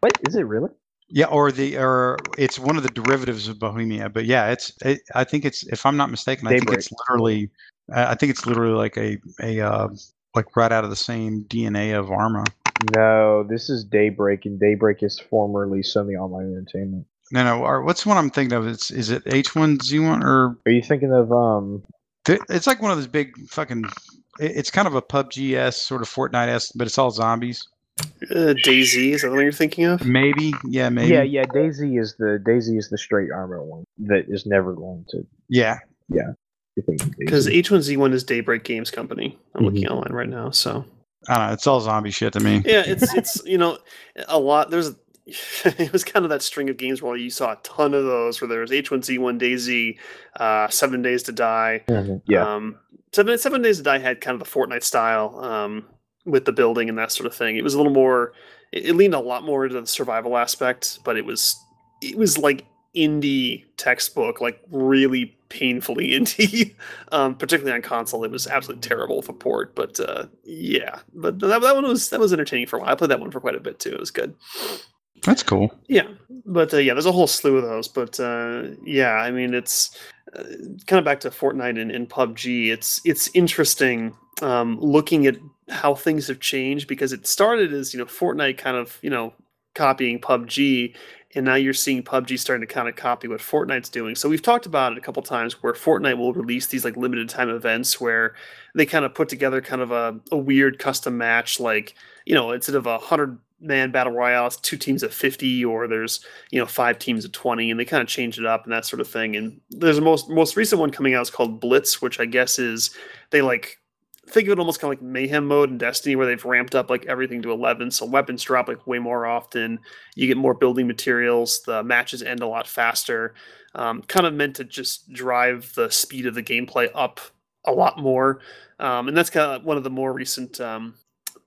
What is it really? Yeah, or the or it's one of the derivatives of Bohemia. But yeah, it's it, I think it's if I'm not mistaken, I think it's literally I I think it's literally like a a uh, like right out of the same DNA of Arma. No, this is Daybreak, and Daybreak is formerly Sony Online Entertainment. No, no. Or what's the one I'm thinking of? It's is it H1Z1 or Are you thinking of um? th- it's like one of those big fucking. it- It's kind of a PUBG s sort of Fortnite s, but it's all zombies. uh, DayZ is that what you're thinking of? Maybe, yeah, maybe. Yeah, yeah. DayZ is the DayZ is the straight Arma one that is never going to. yeah. yeah. Because H1Z1 is Daybreak Games Company. I'm looking Mhm. online right now. So I don't know. It's all zombie shit to me. yeah, it's it's you know a lot. There's it was kind of that string of games where you saw a ton of those where there was H1Z1, DayZ, uh, Seven Days to Die. Mhm, yeah. Um, Seven Seven Days to Die had kind of the Fortnite style um, with the building and that sort of thing. It was a little more. It, it leaned a lot more into the survival aspect, but it was it was like indie textbook, like really painfully indie. um, particularly on console, it was absolutely terrible for port. But uh, yeah, but that, that one was that was entertaining for a while. I played that one for quite a bit too. It was good. That's cool. Yeah, but uh, yeah, there's a whole slew of those. But uh, yeah, I mean, it's uh, kind of back to Fortnite and, and PUBG. It's it's interesting um, looking at how things have changed because it started as you know Fortnite kind of you know copying PUBG, and now you're seeing PUBG starting to kind of copy what Fortnite's doing. So we've talked about it a couple times where Fortnite will release these like limited time events where they kind of put together kind of a, a weird custom match like you know instead of a hundred man battle royale it's two teams of 50 or there's you know five teams of 20 and they kind of change it up and that sort of thing. And there's a most most recent one coming out is called blitz which i guess is they like think of it almost kind of like mayhem mode in destiny where they've ramped up like everything to 11 so weapons drop like way more often. You get more building materials the matches end a lot faster. Um, kind of meant to just drive the speed of the gameplay up a lot more. Um, and that's kind of one of the more recent um,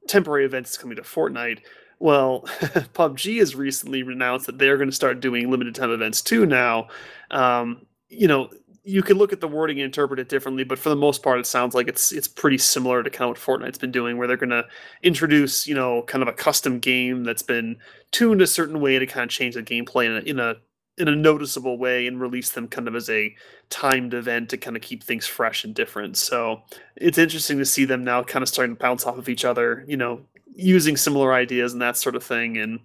temporary events coming to fortnite well, PUBG has recently announced that they're going to start doing limited time events too now. Um, you know, you can look at the wording and interpret it differently, but for the most part, it sounds like it's it's pretty similar to kind of what Fortnite's been doing, where they're going to introduce, you know, kind of a custom game that's been tuned a certain way to kind of change the gameplay in a in a in a noticeable way and release them kind of as a timed event to kind of keep things fresh and different. So it's interesting to see them now kind of starting to bounce off of each other, you know, using similar ideas and that sort of thing and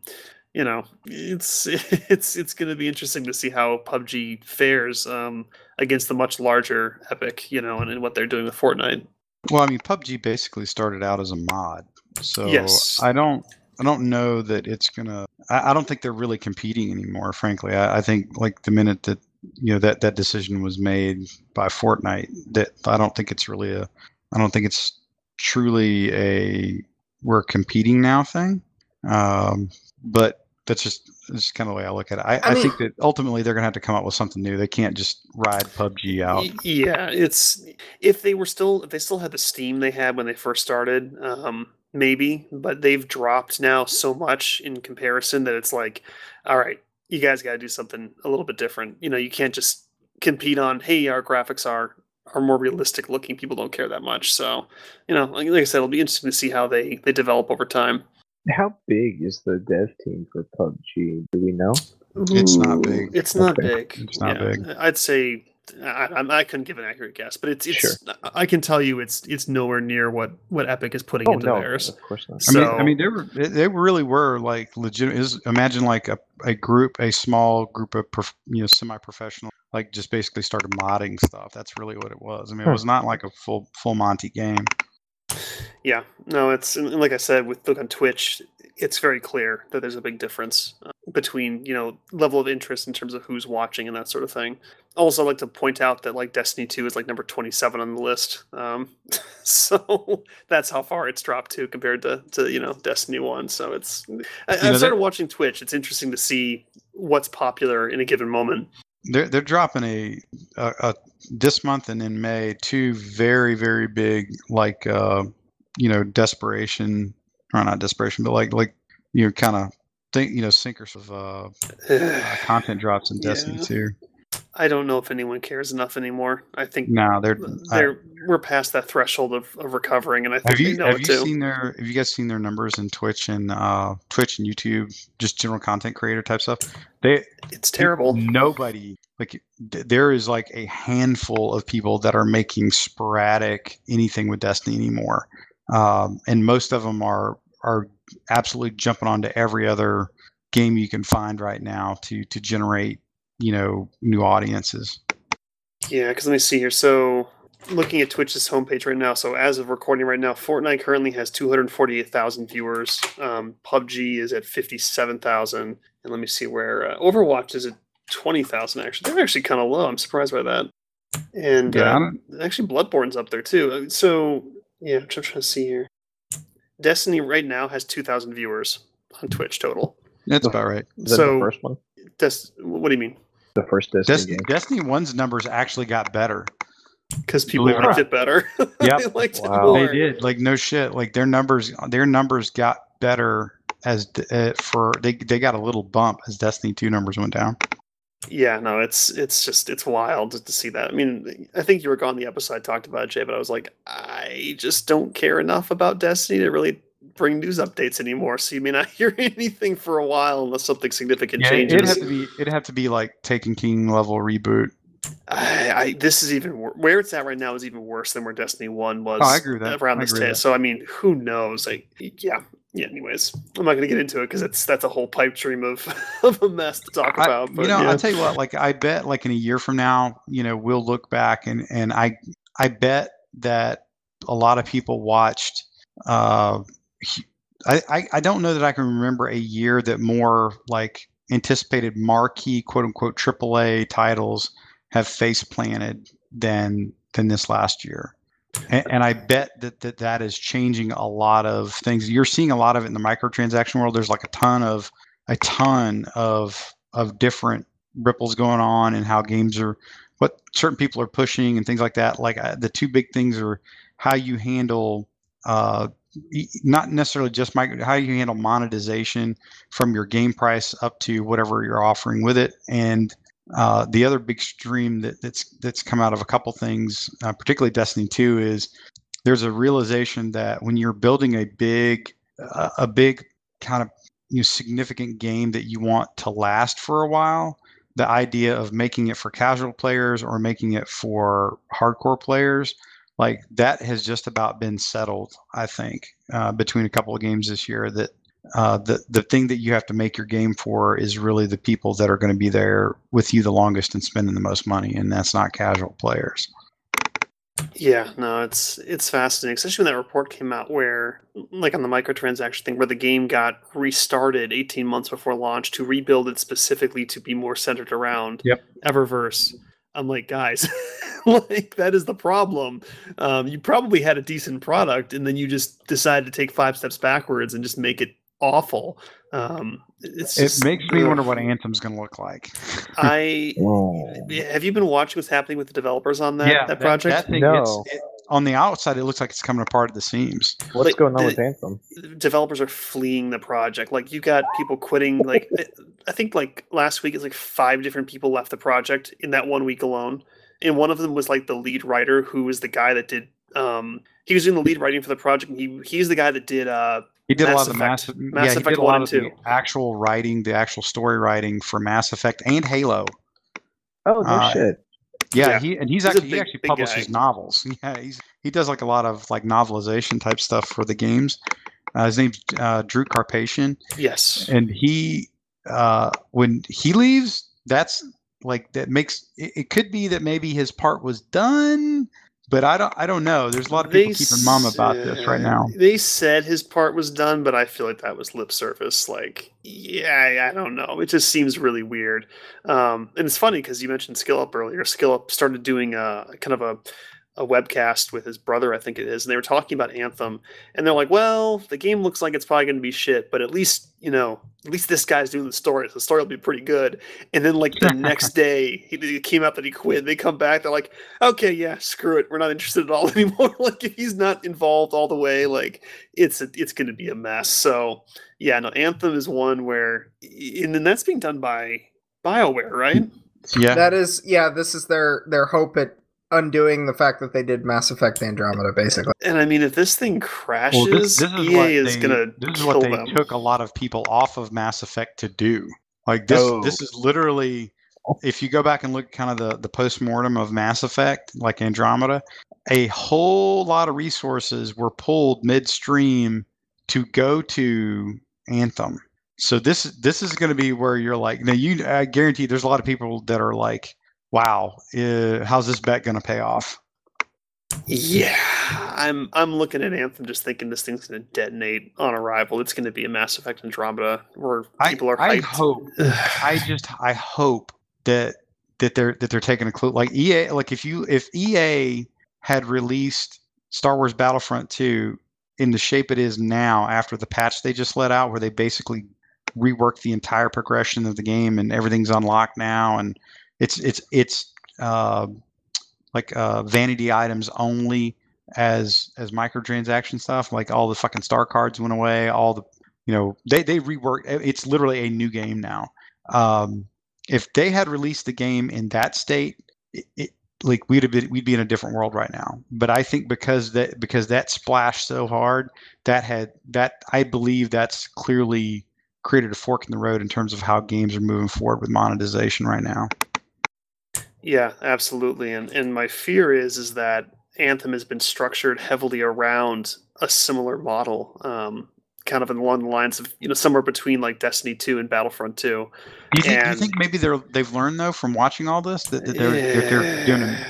you know it's it's it's going to be interesting to see how PUBG fares um, against the much larger Epic, you know, and, and what they're doing with Fortnite. Well, I mean, PUBG basically started out as a mod, so Yes. I don't, I don't know that it's gonna. I, I don't think they're really competing anymore. Frankly, I, I think like the minute that you know that that decision was made by Fortnite, that I don't think it's really a. I don't think it's truly a we're competing now thing. Um, but that's just that's kind of the way I look at it. I, I I, mean- think that ultimately they're gonna have to come up with something new. They can't just ride PUBG out. Yeah, it's if they were still if they still had the steam they had when they first started, um, maybe, but they've dropped now so much in comparison that it's like, all right, you guys got to do something a little bit different. You know, you can't just compete on, hey, our graphics are are more realistic looking. People don't care that much, so you know, like, like I said, it'll be interesting to see how they they develop over time. How big is the dev team for PUBG? Do we know? It's not big. It's not Okay. big. It's not big. I'd say I, I, I couldn't give an accurate guess, but it's it's. Sure. I can tell you it's it's nowhere near what what Epic is putting Oh into no, theirs. of course not. I mean, So- I mean, they were they they really were like legit. Is imagine like a, a group, a small group of prof, you know semi-professional, like just basically started modding stuff. That's really what it was. I mean, it was not like a full full Monty game. Yeah, no, it's like I said with look on Twitch, it's very clear that there's a big difference uh, between you know level of interest in terms of who's watching and that sort of thing. Also, I'd like to point out that like Destiny Two is like number twenty seven on the list, um, so that's how far it's dropped to compared to to you know Destiny One. So it's I, know, I've started watching Twitch. It's interesting to see what's popular in a given moment. They're they're dropping a, a, a this month and in May two very very big like uh you know desperation or not desperation but like like you know kind of think you know sinkers of uh, uh content drops in Destiny Yeah. 2. I don't know if anyone cares enough anymore. I think No, they're they're we're past that threshold of, of recovering, and I think have they you know have it you too. seen their have you guys seen their numbers in Twitch and uh Twitch and YouTube just general content creator type stuff? They it's terrible. Nobody like there is like a handful of people that are making sporadic anything with Destiny anymore, um, and most of them are are absolutely jumping onto every other game you can find right now to to generate you know new audiences. Yeah, because let me see here. So, looking at Twitch's homepage right now. So, as of recording right now, Fortnite currently has 248,000 viewers. Um, PUBG is at 57,000. And let me see where uh, Overwatch is at 20,000, actually. They're actually kind of low. I'm surprised by that. And Yeah, uh, actually, Bloodborne's up there too. Uh, So, yeah, I'm trying to see here. Destiny right now has 2,000 viewers on Twitch total. that's about right. Is that So- the first one? Des- what do you mean? The first Destiny Destiny, game. Destiny One's numbers actually got better. Because people Believe it liked not. it better. Yep. they liked it Wow. more. They did like no shit. Like their numbers, their numbers got better as uh, for they they got a little bump as Destiny two numbers went down. Yeah, no, it's it's just it's wild to see that. I mean, I think you were gone the episode I talked about it, Jay, but I was like, I just don't care enough about Destiny to really bring news updates anymore. So you may not hear anything for a while unless something significant Yeah, changes. it'd have to be it'd have to be like Taken King level reboot. I, I this is even wor- where it's at right now is even worse than where Destiny One was. Oh, I agree with that. around this time. So I mean, who knows? Like, yeah, yeah. Anyways, I'm not going to get into it because it's that's a whole pipe dream of of a mess to talk I- about. But you know, yeah. I'll tell you what. Like, I bet, like in a year from now, you know, we'll look back and and I I bet that a lot of people watched. Uh, I, I I don't know that I can remember a year that more like anticipated marquee quote unquote AAA titles have face planted than than this last year. And, and I bet that, that that is changing a lot of things. You're seeing a lot of it in the microtransaction world. There's like a ton of a ton of of different ripples going on and how games are what certain people are pushing and things like that like uh, the two big things are how you handle uh not necessarily just micro how you handle monetization from your game price up to whatever you're offering with it. And uh, the other big stream that, that's that's come out of a couple things uh, particularly destiny 2 is there's a realization that when you're building a big uh, a big kind of you know, significant game that you want to last for a while, the idea of making it for casual players or making it for hardcore players, like that has just about been settled. I think uh, between a couple of games this year, that uh, the the thing that you have to make your game for is really the people that are going to be there with you the longest and spending the most money, and that's not casual players. Yeah, no, it's it's fascinating, especially when that report came out where, like on the microtransaction thing, where the game got restarted 18 months before launch to rebuild it specifically to be more centered around Yep. Eververse. I'm like, guys, like that is the problem. Um, you probably had a decent product, and then you just decided to take five steps backwards and just make it awful. Um, it's It just, makes me ugh. wonder what Anthem's going to look like. I Oh. have you been watching what's happening with the developers on that that project? That, thing, No. it's, it, on the outside, it looks like it's coming apart at the seams. What's Like, going on the- with Anthem? developers are fleeing the project. Like you got people quitting. Like I- I think like last week it's like five different people left the project in that one week alone. And one of them was like the lead writer, who was the guy that did. Um, he was doing the lead writing for the project. And he he's the guy that did. Uh, He did a lot of the Effect- Mass, Mass yeah, he Effect did a 1 lot and of the 2. actual writing, the actual story writing for Mass Effect and Halo. Oh no uh, shit! Yeah, Yeah. he and he's, He's actually he actually publishes guy. novels. Yeah, he's he does like a lot of like novelization type stuff for the games. Uh, his name's uh, Drew Karpyshyn. yes, and he uh, when he leaves, that's like that makes it, it could be that maybe his part was done, but I don't I don't know. There's a lot of people keeping mum about this right now. They said his part was done, but I feel like that was lip service. Like, yeah, I don't know. It just seems really weird. Um, and it's funny because you mentioned Skill Up earlier. Skill Up started doing a kind of a a webcast with his brother, I think it is, and they were talking about Anthem, and they're like, "Well, the game looks like it's probably going to be shit, but at least you know, at least this guy's doing the story. So the story will be pretty good." And then like the next day, he, he came out that he quit. They come back, they're like, "Okay, yeah, screw it, we're not interested at all anymore." like if he's not involved all the way, like it's a, it's going to be a mess. So yeah, no, Anthem is one where, and then that's being done by Bioware, right? Yeah, That is, yeah. This is their their hope at undoing the fact that they did Mass Effect Andromeda, basically. And I mean, if this thing crashes, well, this, this is EA what is they, gonna this is kill what they them. took a lot of people off of Mass Effect to do. Like this, Oh. this is literally. If you go back and look kind of the the post mortem of Mass Effect, like Andromeda, a whole lot of resources were pulled midstream to go to Anthem. So this this is going to be where you're like, now you, I guarantee there's a lot of people that are like, wow, uh, how's this bet going to pay off? Yeah, I'm I'm looking at Anthem, just thinking this thing's gonna detonate on arrival. It's gonna be a Mass Effect Andromeda where I, people are I hope I just I hope that that they're that they're taking a clue like EA like if you if EA had released Star Wars Battlefront 2 in the shape it is now after the patch they just let out where they basically reworked the entire progression of the game and everything's unlocked now and it's it's it's uh, like uh, vanity items only as as microtransaction stuff like all the fucking star cards went away all the you know they they reworked it's literally a new game now. Um if they had released the game in that state it, it like we'd have been we'd be in a different world right now. But i think because that because that splashed so hard that had that i believe that's clearly created a fork in the road in terms of how games are moving forward with monetization right now Yeah, absolutely. And and my fear is is that Anthem has been structured heavily around a similar model, um, kind of along the lines of you know somewhere between like Destiny two and Battlefront two. do you think, do you think maybe they're they've learned though from watching all this that, that they're, that they're doing a,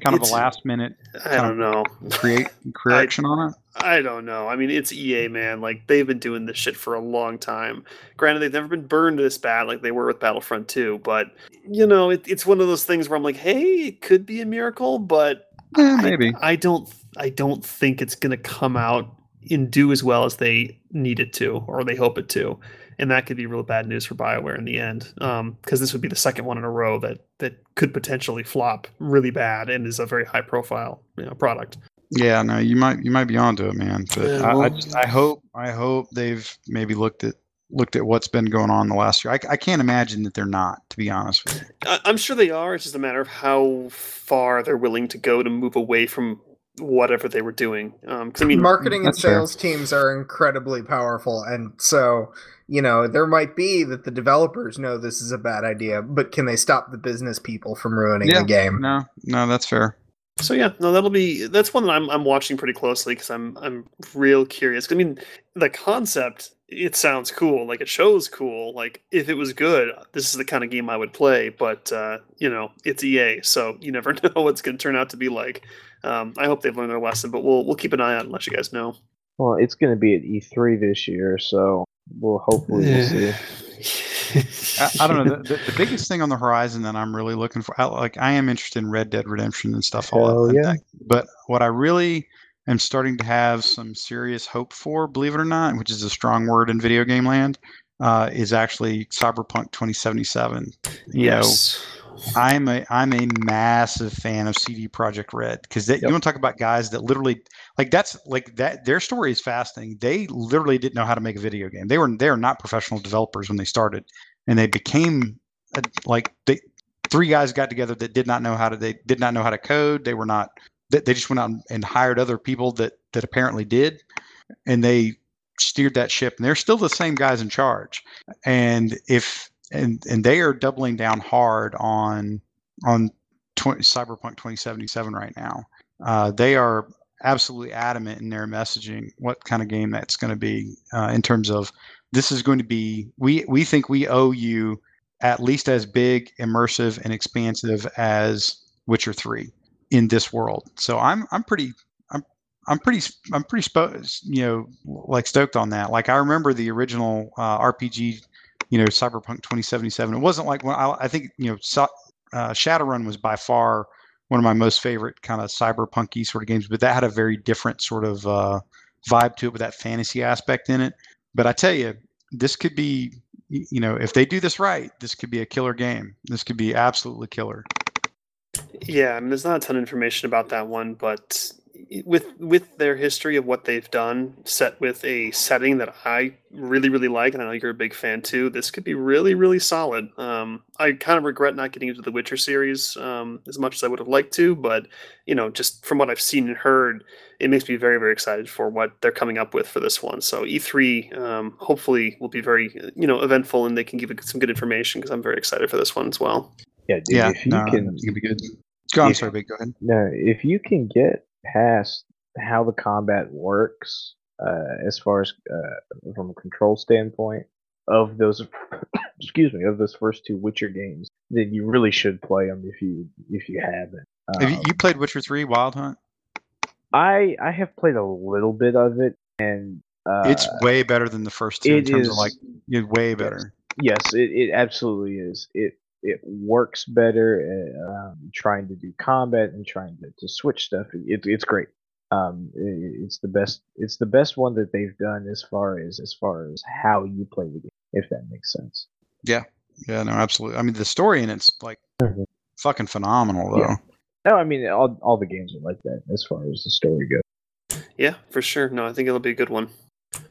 kind of a last minute I don't know. create correction on it I don't know. I mean, it's EA, man. Like they've been doing this shit for a long time. Granted, they've never been burned this bad like they were with Battlefront 2, but you know, it, it's one of those things where I'm like, hey, it could be a miracle, but yeah I- maybe I, don't. I don't think it's going to come out and do as well as they need it to, or they hope it to, and that could be real bad news for Bioware in the end. Um, because this would be the second one in a row that that could potentially flop really bad and is a very high profile you know, product. Yeah, no, you might you might be onto it, man. But Yeah, I, I just I hope I hope they've maybe looked at looked at what's been going on the last year. I, I can't imagine that they're not, to be honest with you. I, I'm sure they are. It's just a matter of how far they're willing to go to move away from whatever they were doing. Um, because I mean, marketing and that's fair. sales teams are incredibly powerful and so you know there might be that the developers know this is a bad idea but can they stop the business people from ruining Yeah. the game No, no, that's fair. So yeah, no, that'll be that's one that I'm I'm watching pretty closely because I'm I'm real curious. I mean, the concept it sounds cool, like it shows cool. Like if it was good, this is the kind of game I would play. But uh, you know, it's EA, so you never know what's going to turn out to be like. Um, I hope they've learned their lesson, but we'll we'll keep an eye out and let you guys know. Well, it's going to be at E3 this year, so we'll hopefully we'll see. I, I don't know. The, the, the biggest thing on the horizon that I'm really looking for, I, like I am interested in Red Dead Redemption and stuff. all Hell that. But what I really am starting to have some serious hope for, believe it or not, which is a strong word in video game land, uh, is actually Cyberpunk 2077. You know, yes. I'm a I'm a massive fan of CD Projekt Red because you Yep. want to talk about guys that literally like that's like that their story is fascinating. They literally didn't know how to make a video game. They were they are not professional developers when they started, and they became a, like they three guys got together that did not know how to they did not know how to code. They were not they, they just went out and hired other people that that apparently did, and they steered that ship. And they're still the same guys in charge. And if and and they are doubling down hard on on tw- Cyberpunk 2077 right now. Uh, they are absolutely adamant in their messaging what kind of game that's going to be uh, in terms of this is going to be we we think we owe you at least as big, immersive, and expansive as Witcher 3. in this world. So I'm I'm pretty I'm I'm pretty I'm pretty you know like stoked on that. Like I remember the original uh, RPG, you know, Cyberpunk 2077. It wasn't like when I, I think you know so, uh, Shadowrun was by far one of my most favorite kind of cyberpunky sort of games, but that had a very different sort of uh, vibe to it with that fantasy aspect in it. But I tell you, this could be you know if they do this right, this could be a killer game. This could be absolutely killer. Yeah, I mean, there's not a ton of information about that one, but with with their history of what they've done, set with a setting that I really really like, and I know you're a big fan too. This could be really really solid. Um, I kind of regret not getting into the Witcher series um, as much as I would have liked to, but you know, just from what I've seen and heard, it makes me very very excited for what they're coming up with for this one. So E3 um, hopefully will be very you know eventful, and they can give some good information because I'm very excited for this one as well. Yeah, dude, yeah, if you no, can, it's gonna be good. Go, I'm if- sorry, big. Go ahead. no, if you can get past how the combat works, uh, as far as uh, from a control standpoint of those, excuse me, of those first two Witcher games, then you really should play them if you if you haven't. Have you, Um, you played Witcher Three Wild Hunt? I I have played a little bit of it, and uh, it's way better than the first two in terms is of like way better. yes, it, it absolutely is. It it works better. uh, Um, trying to do combat and trying to, to switch stuff. It, it's great. Um, it, it's the best. It's the best one that they've done as far as as far as how you play the game. If that makes sense. Yeah, Yeah, no, absolutely. I mean, the story in it's like Mhm. fucking phenomenal, though. Yeah. No, I mean all all the games are like that as far as the story goes. Yeah, for sure. No, I think it'll be a good one.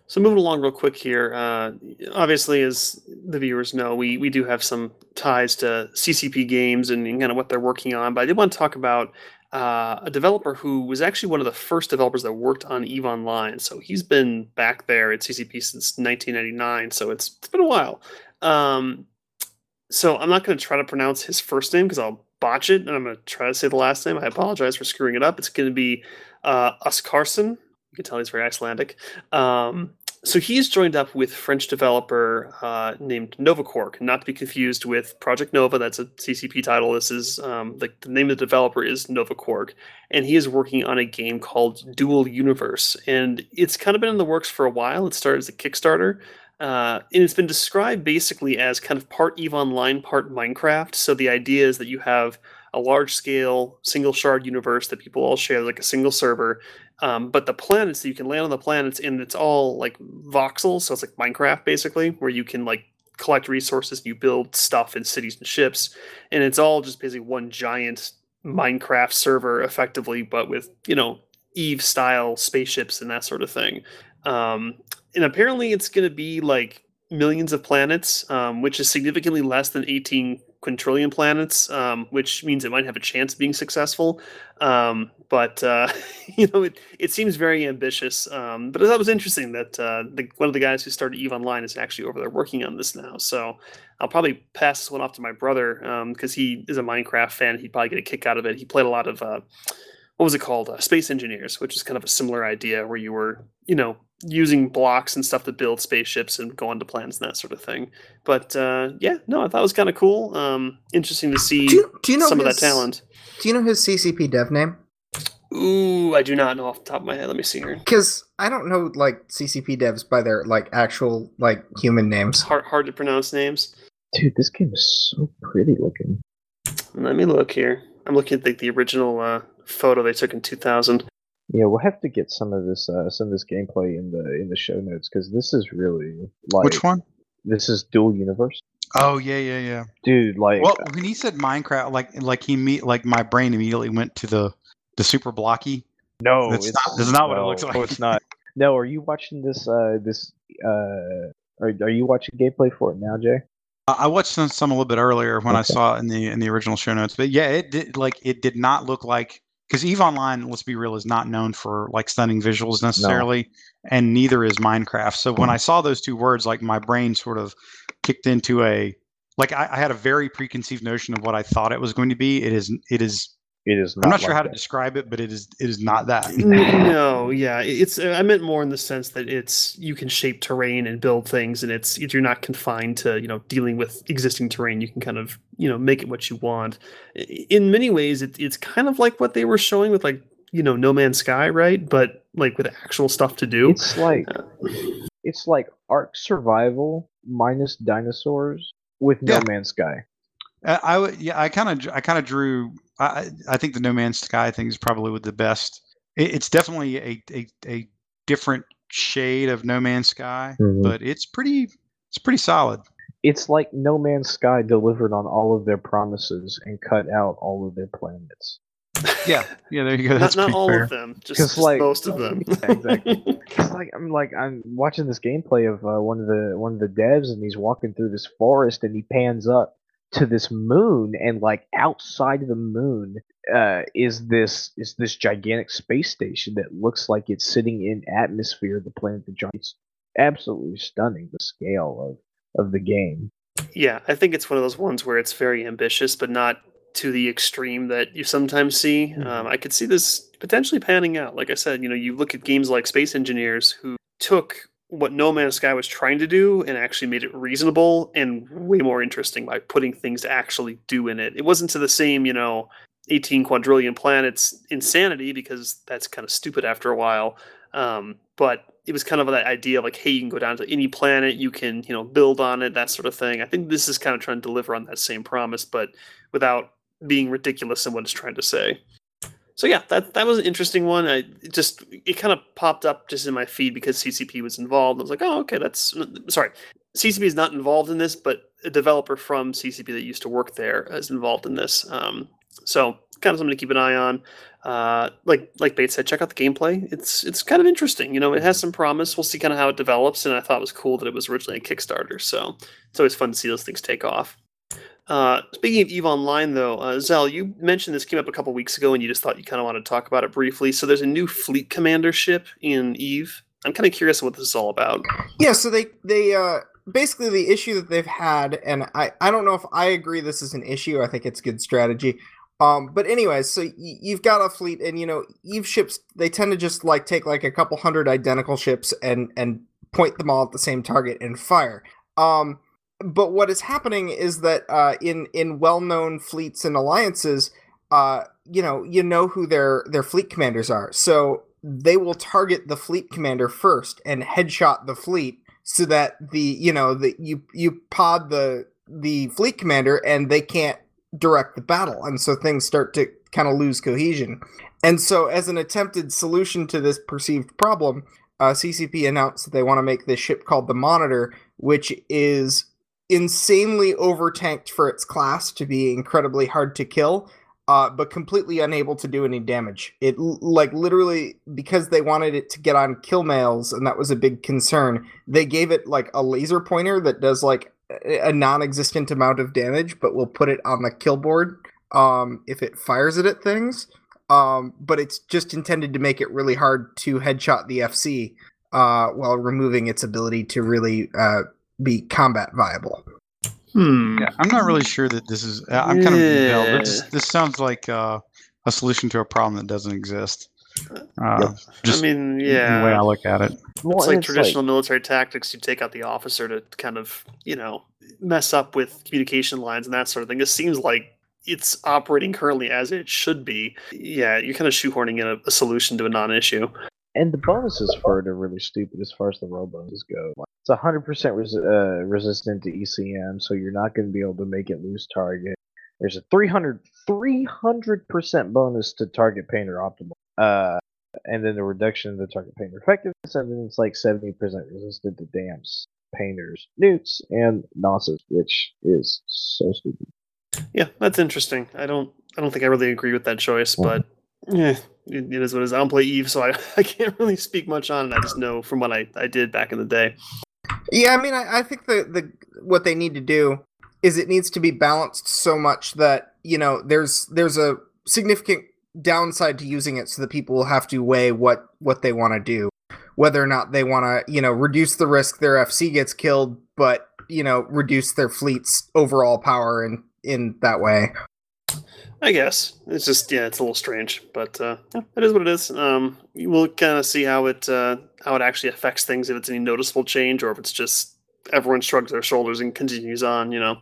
So moving along real quick here. Uh, obviously, as the viewers know, we we do have some ties to CCP games and, kind of what they're working on. But I did want to talk about uh, a developer who was actually one of the first developers that worked on Eve Online. So he's been back there at CCP since 1999. So it's it's been a while. Um, so I'm not going to try to pronounce his first name because I'll botch it, and I'm going to try to say the last name. I apologize for screwing it up. It's going to be uh, Oscarson. You can tell he's very Icelandic. Um, so he's joined up with French developer uh, named Novaquark, not to be confused with Project Nova. That's a CCP title. This is um, the, the name of the developer is Novaquark, and he is working on a game called Dual Universe, and it's kind of been in the works for a while. It started as a Kickstarter. Uh, and it's been described basically as kind of part Eve Online, part Minecraft. So the idea is that you have a large scale single shard universe that people all share, like a single server. Um, but the planets you can land on the planets, and it's all like voxels, so it's like Minecraft basically, where you can like collect resources, you build stuff and cities and ships, and it's all just basically one giant Minecraft server, effectively, but with you know Eve style spaceships and that sort of thing. Um, and apparently, it's going to be like millions of planets, um, which is significantly less than 18 quintillion planets, um, which means it might have a chance of being successful. Um, but uh, you know, it, it seems very ambitious. Um, but that was interesting that uh, the, one of the guys who started Eve Online is actually over there working on this now. So I'll probably pass this one off to my brother because he is a Minecraft fan. He'd probably get a kick out of it. He played a lot of uh, what was it called? Uh, Space Engineers, which is kind of a similar idea where you were, you know, using blocks and stuff to build spaceships and go onto planets and that sort of thing. But uh, yeah, no, I thought it was kind of cool. Um, interesting to see Do you, do you know some of his, that talent. Do you know his CCP dev name? Ooh, I do not know off the top of my head. Let me see here. Because I don't know like CCP devs by their like actual like human names. hard, hard to pronounce names. Dude, this game is so pretty looking. Let me look here. I'm looking at the, the original uh, photo they took in 2000. Yeah, we'll have to get some of this uh, some of this gameplay in the in the show notes because this is really like Which one? this is dual universe, Oh yeah, yeah, yeah. dude. Like Well, when he said Minecraft, like like he me like my brain immediately went to the the super blocky. no, that's it's not- that's not what it looks like. No, it's not. No, are you watching this? Uh, this uh, are are you watching gameplay for it now, Jay? I I watched some, some a little bit earlier when I saw it in the in the original show notes, but yeah, it did like it did not look like because Eve Online, let's be real, is not known for like stunning visuals necessarily, and neither is Minecraft. So when mm. I saw those two words, like my brain sort of kicked into a like I, I had a very preconceived notion of what I thought it was going to be. It is it is It is. Not I'm not sure like how to describe it, but it is it is not that. No, yeah, it's. I meant more in the sense that it's you can shape terrain and build things, and it's you're not confined to you know dealing with existing terrain. You can kind of you know make it what you want. In many ways, it, it's kind of like what they were showing with like you know No Man's Sky, right? But like with actual stuff to do. It's like uh, it's like Ark Survival minus dinosaurs with No Yeah. Man's Sky. I, I would, yeah, I kind of, I kind of drew. I, I think the No Man's Sky thing is probably with the best. It, it's definitely a, a a different shade of No Man's Sky, Mhm. but it's pretty, it's pretty solid. It's like No Man's Sky delivered on all of their promises and cut out all of their planets. Yeah, yeah, there you go. not That's not pretty all fair. of them, just, 'Cause, just like- most of them. Yeah, exactly. It's like I'm like I'm watching this gameplay of uh, one of the one of the devs, and he's walking through this forest, and he pans up to this moon, and like outside of the moon uh, is this is this gigantic space station that looks like it's sitting in atmosphere of the planet the giant. It's absolutely stunning the scale of of the game. Yeah, I think it's one of those ones where it's very ambitious, but not to the extreme that you sometimes see. Mhm. Um, I could see this potentially panning out. Like I said, you know, you look at games like Space Engineers, who took what No Man's Sky was trying to do and actually made it reasonable and way more interesting by putting things to actually do in it. It wasn't to the same, you know, 18 quadrillion planets insanity because that's kind of stupid after a while. Um, but it was kind of that idea of like, hey, you can go down to any planet, you can, you know, build on it, that sort of thing. I think this is kind of trying to deliver on that same promise, but without being ridiculous in what it's trying to say. So yeah, that that was an interesting one. I it just it kind of popped up just in my feed because CCP was involved. I was like, oh, okay, that's sorry. CCP is not involved in this, but a developer from CCP that used to work there is involved in this. Um, so kind of something to keep an eye on. Uh, like like Bates said, check out the gameplay. It's it's kind of interesting. You know, it has some promise. We'll see kind of how it develops. And I thought it was cool that it was originally a Kickstarter. So it's always fun to see those things take off. Uh, speaking of Eve Online, though, uh, Zell, you mentioned this came up a couple weeks ago, and you just thought you kind of wanted to talk about it briefly. So there's a new Fleet Commander ship in Eve. I'm kind of curious what this is all about. Yeah, so they they uh basically the issue that they've had, and I I don't know if I agree this is an issue. I think it's good strategy. Um, but anyways, so y- you've got a fleet, and you know Eve ships they tend to just like take like a couple hundred identical ships and and point them all at the same target and fire. Um, but what is happening is that uh, in in well known fleets and alliances, uh, you know you know who their their fleet commanders are, so they will target the fleet commander first and headshot the fleet so that the you know the you you pod the the fleet commander and they can't direct the battle. And so things start to kind of lose cohesion. And so as an attempted solution to this perceived problem uh, ccp announced that they want to make this ship called the monitor which is insanely overtanked for its class to be incredibly hard to kill uh, but completely unable to do any damage. It like literally because they wanted it to get on kill mails, and that was a big concern. They gave it like a laser pointer that does like a non-existent amount of damage, but will put it on the kill board um, if it fires it at things. Um, but it's just intended to make it really hard to headshot the FC uh, while removing its ability to really uh, be combat viable. Hmm. I'm not really sure that this is. I'm kind of yeah. This this sounds like uh, a solution to a problem that doesn't exist. Uh, I just mean, yeah. the way I look at it. Well, It's and like traditional military tactics. You take out the officer to kind of, you know, mess up with communication lines and that sort of thing. It seems like it's operating currently as it should be. Yeah, you're kind of shoehorning in a, a solution to a non-issue. And the bonuses for it are really stupid as far as the row bonuses go. It's 100% res- uh, resistant to ECM, so you're not going to be able to make it lose target. There's a 300 300% bonus to target painter optimal. Uh, and then the reduction in the target painter effectiveness, and then it's like 70% resistant to damps, painters, neuts, and nosses, which is so stupid. Yeah, that's interesting. I don't, I don't think I really agree with that choice, but yeah, it, it is what it is. I don't play Eve, so I, I can't really speak much on it. I just know from what I, I did back in the day. Yeah, I mean, I, I think the the what they need to do is it needs to be balanced so much that you know there's there's a significant downside to using it, so that people will have to weigh what what they want to do, whether or not they want to you know reduce the risk their FC gets killed, but you know reduce their fleet's overall power in in that way. I guess it's just yeah, it's a little strange, but uh, it is what it is. Um, we'll kind of see how it uh, how it actually affects things if it's any noticeable change or if it's just everyone shrugs their shoulders and continues on. You know.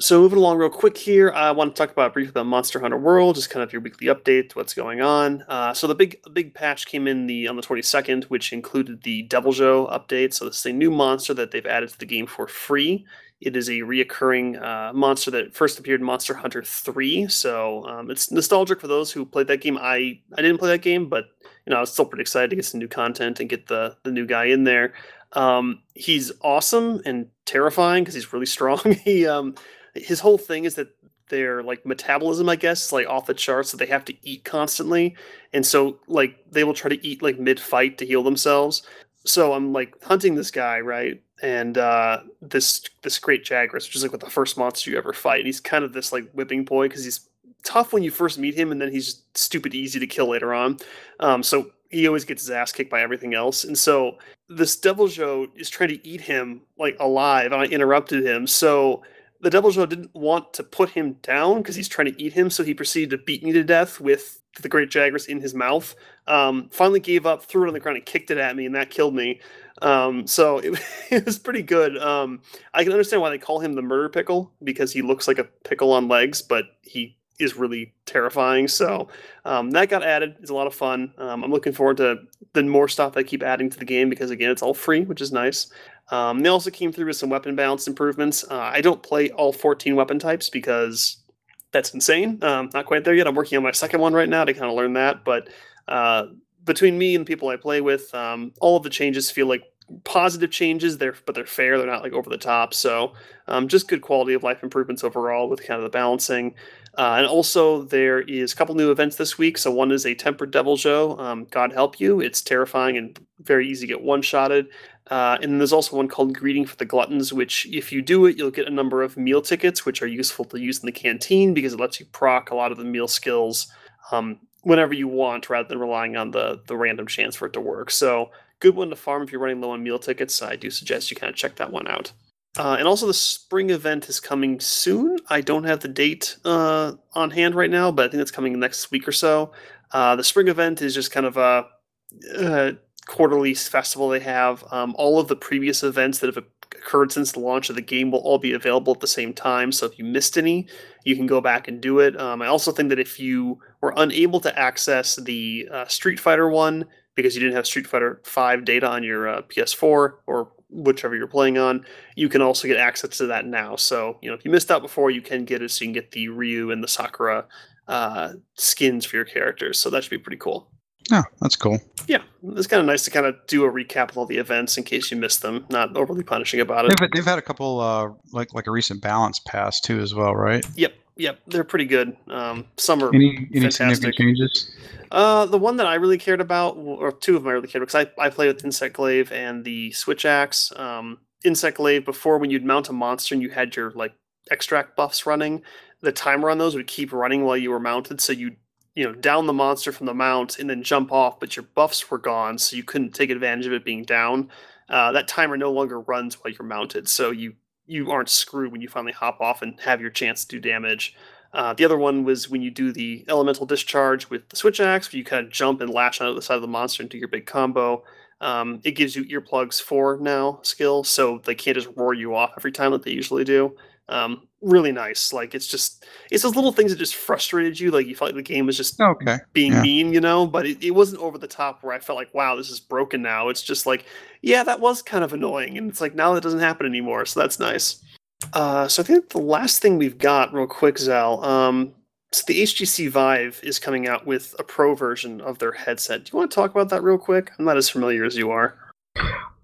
So moving along real quick here, I want to talk about briefly about Monster Hunter World, just kind of your weekly update, what's going on. Uh, so the big big patch came in the on the 22nd, which included the Deviljho update. So this is a new monster that they've added to the game for free. It is a reoccurring uh, monster that first appeared in Monster Hunter 3. So um, it's nostalgic for those who played that game. I, I didn't play that game, but you know I was still pretty excited to get some new content and get the the new guy in there. Um, he's awesome and terrifying because he's really strong. he um, his whole thing is that their like metabolism, I guess, is like off the charts, so they have to eat constantly, and so like they will try to eat like mid fight to heal themselves. So I'm like hunting this guy, right? And uh, this this great Jagras, which is like what the first monster you ever fight. And he's kind of this like whipping boy because he's tough when you first meet him, and then he's stupid easy to kill later on. Um, so he always gets his ass kicked by everything else. And so this Deviljho is trying to eat him like alive. I interrupted him. So the Deviljho didn't want to put him down because he's trying to eat him, so he proceeded to beat me to death with the Great Jagras in his mouth. Um, finally gave up, threw it on the ground, and kicked it at me, and that killed me. Um, so it, it, was pretty good. Um, I can understand why they call him the Murder Pickle because he looks like a pickle on legs, but he is really terrifying. So um, that got added. It's a lot of fun. Um, I'm looking forward to the more stuff they keep adding to the game because again, it's all free, which is nice. Um, they also came through with some weapon balance improvements. Uh, I don't play all 14 weapon types because that's insane. Um, not quite there yet. I'm working on my second one right now to kind of learn that. But uh, between me and people I play with, um, all of the changes feel like positive changes. They're but they're fair. They're not like over the top. So um, just good quality of life improvements overall with kind of the balancing. Uh, and also, there is a couple new events this week. So one is a tempered Deviljho. Um, God help you! It's terrifying and very easy to get one shotted. Uh, and there's also one called Greeting for the Gluttons, which if you do it, you'll get a number of meal tickets, which are useful to use in the canteen because it lets you proc a lot of the meal skills um, whenever you want, rather than relying on the the random chance for it to work. So good one to farm if you're running low on meal tickets. I do suggest you kind of check that one out. Uh, and also, the spring event is coming soon. I don't have the date uh, on hand right now, but I think it's coming next week or so. Uh, the spring event is just kind of a, a quarterly festival they have. Um, all of the previous events that have occurred since the launch of the game will all be available at the same time. So if you missed any, you can go back and do it. Um, I also think that if you were unable to access the uh, Street Fighter one because you didn't have Street Fighter 5 data on your uh, PS4 or whichever you're playing on, you can also get access to that now. So, you know, if you missed out before, you can get it so you can get the Ryu and the Sakura uh, skins for your characters. So that should be pretty cool. Yeah, that's cool. Yeah, it's kind of nice to kind of do a recap of all the events in case you missed them. Not overly punishing about it. They've, they've had a couple, uh, like like a recent balance pass too, as well, right? Yep, yep, they're pretty good. Um, some are any any fantastic. significant changes. Uh, the one that I really cared about, or two of them I really cared about, because I, I played with Insect Glaive and the Switch Axe. Um, Insect Glaive, before when you'd mount a monster and you had your like extract buffs running, the timer on those would keep running while you were mounted, so you you know down the monster from the mount and then jump off, but your buffs were gone, so you couldn't take advantage of it being down. Uh, that timer no longer runs while you're mounted, so you you aren't screwed when you finally hop off and have your chance to do damage. Uh, the other one was when you do the elemental discharge with the switch axe, where you kind of jump and lash onto the side of the monster and do your big combo. Um, it gives you earplugs for now skill, so they can't just roar you off every time that they usually do. Um, really nice. Like it's just it's those little things that just frustrated you. Like you felt like the game was just Okay. being Yeah. mean, you know, but it, it wasn't over the top where I felt like, wow, this is broken now. It's just like, yeah, that was kind of annoying. And it's like now that doesn't happen anymore. So that's nice. Uh, so I think the last thing we've got, real quick, Zell. Um, so the HTC Vive is coming out with a pro version of their headset. Do you want to talk about that real quick? I'm not as familiar as you are.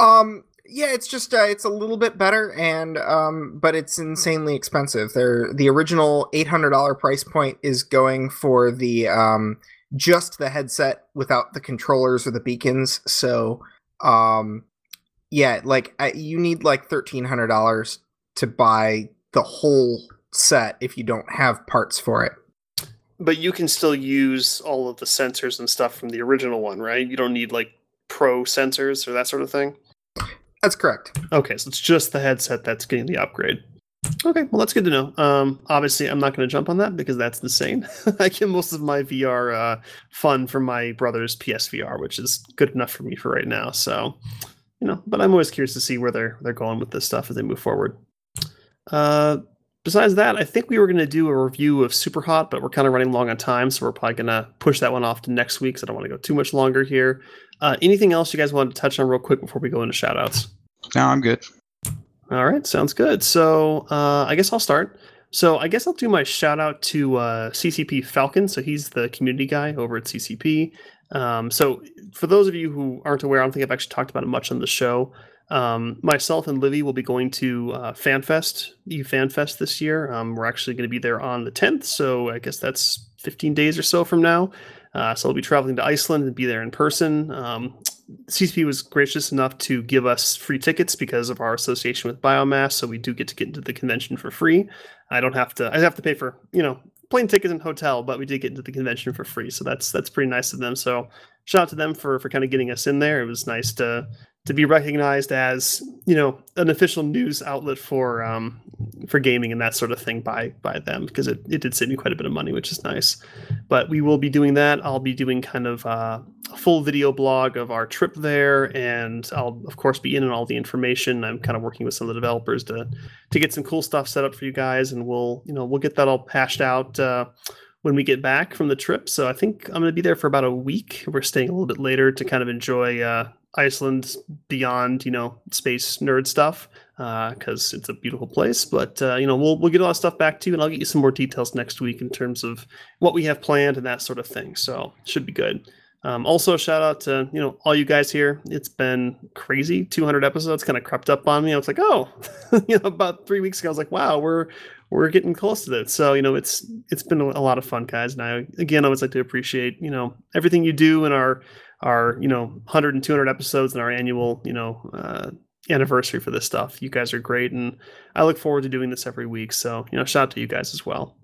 Um, yeah, it's just uh, it's a little bit better, and um, but it's insanely expensive. They're the original eight hundred dollar price point is going for the um just the headset without the controllers or the beacons. So, um, yeah, like I, you need like thirteen hundred dollars to buy the whole set if you don't have parts for it. But you can still use all of the sensors and stuff from the original one, right? You don't need like pro sensors or that sort of thing. That's correct. Okay, so it's just the headset that's getting the upgrade. Okay, well that's good to know. Um, obviously, I'm not going to jump on that because that's insane. I get most of my VR uh, fun from my brother's PSVR, which is good enough for me for right now. So, you know, but I'm always curious to see where they're they're going with this stuff as they move forward. Uh, besides that, I think we were going to do a review of Super Hot, but we're kind of running long on time, so we're probably going to push that one off to next week. So I don't want to go too much longer here. Uh, anything else you guys want to touch on real quick before we go into shoutouts? No, I'm good. All right, sounds good. So uh, I guess I'll start. So I guess I'll do my shout out to uh, CCP Falcon. So he's the community guy over at CCP. Um, so for those of you who aren't aware, I don't think I've actually talked about it much on the show. Um, myself and Livy will be going to uh, FanFest, EU FanFest this year. Um, we're actually going to be there on the 10th, so I guess that's 15 days or so from now. Uh, so I'll be traveling to Iceland and be there in person. Um, CCP was gracious enough to give us free tickets because of our association with Biomass, so we do get to get into the convention for free. I don't have to. I have to pay for you know plane tickets and hotel, but we did get into the convention for free, so that's that's pretty nice of them. So shout out to them for for kind of getting us in there. It was nice to to be recognized as you know an official news outlet for um, for gaming and that sort of thing by by them because it, it did save me quite a bit of money which is nice but we will be doing that i'll be doing kind of uh, a full video blog of our trip there and i'll of course be in on all the information i'm kind of working with some of the developers to to get some cool stuff set up for you guys and we'll you know we'll get that all hashed out uh, when we get back from the trip. So I think I'm going to be there for about a week. We're staying a little bit later to kind of enjoy uh, Iceland beyond, you know, space nerd stuff because uh, it's a beautiful place. But uh, you know, we'll we'll get all that stuff back to you, and I'll get you some more details next week in terms of what we have planned and that sort of thing. So should be good. Um, also, shout out to you know all you guys here. It's been crazy. 200 episodes kind of crept up on me. I was like, oh, you know, about three weeks ago, I was like, wow, we're we're getting close to that. So you know, it's it's been a lot of fun, guys. And I again, I always like to appreciate you know everything you do in our our you know 100 and 200 episodes and our annual you know uh, anniversary for this stuff. You guys are great, and I look forward to doing this every week. So you know, shout out to you guys as well.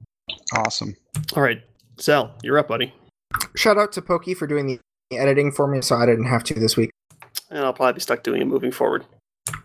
Awesome. All right, Zell, you're up, buddy. Shout out to Pokey for doing the editing for me, so I didn't have to this week. And I'll probably be stuck doing it moving forward.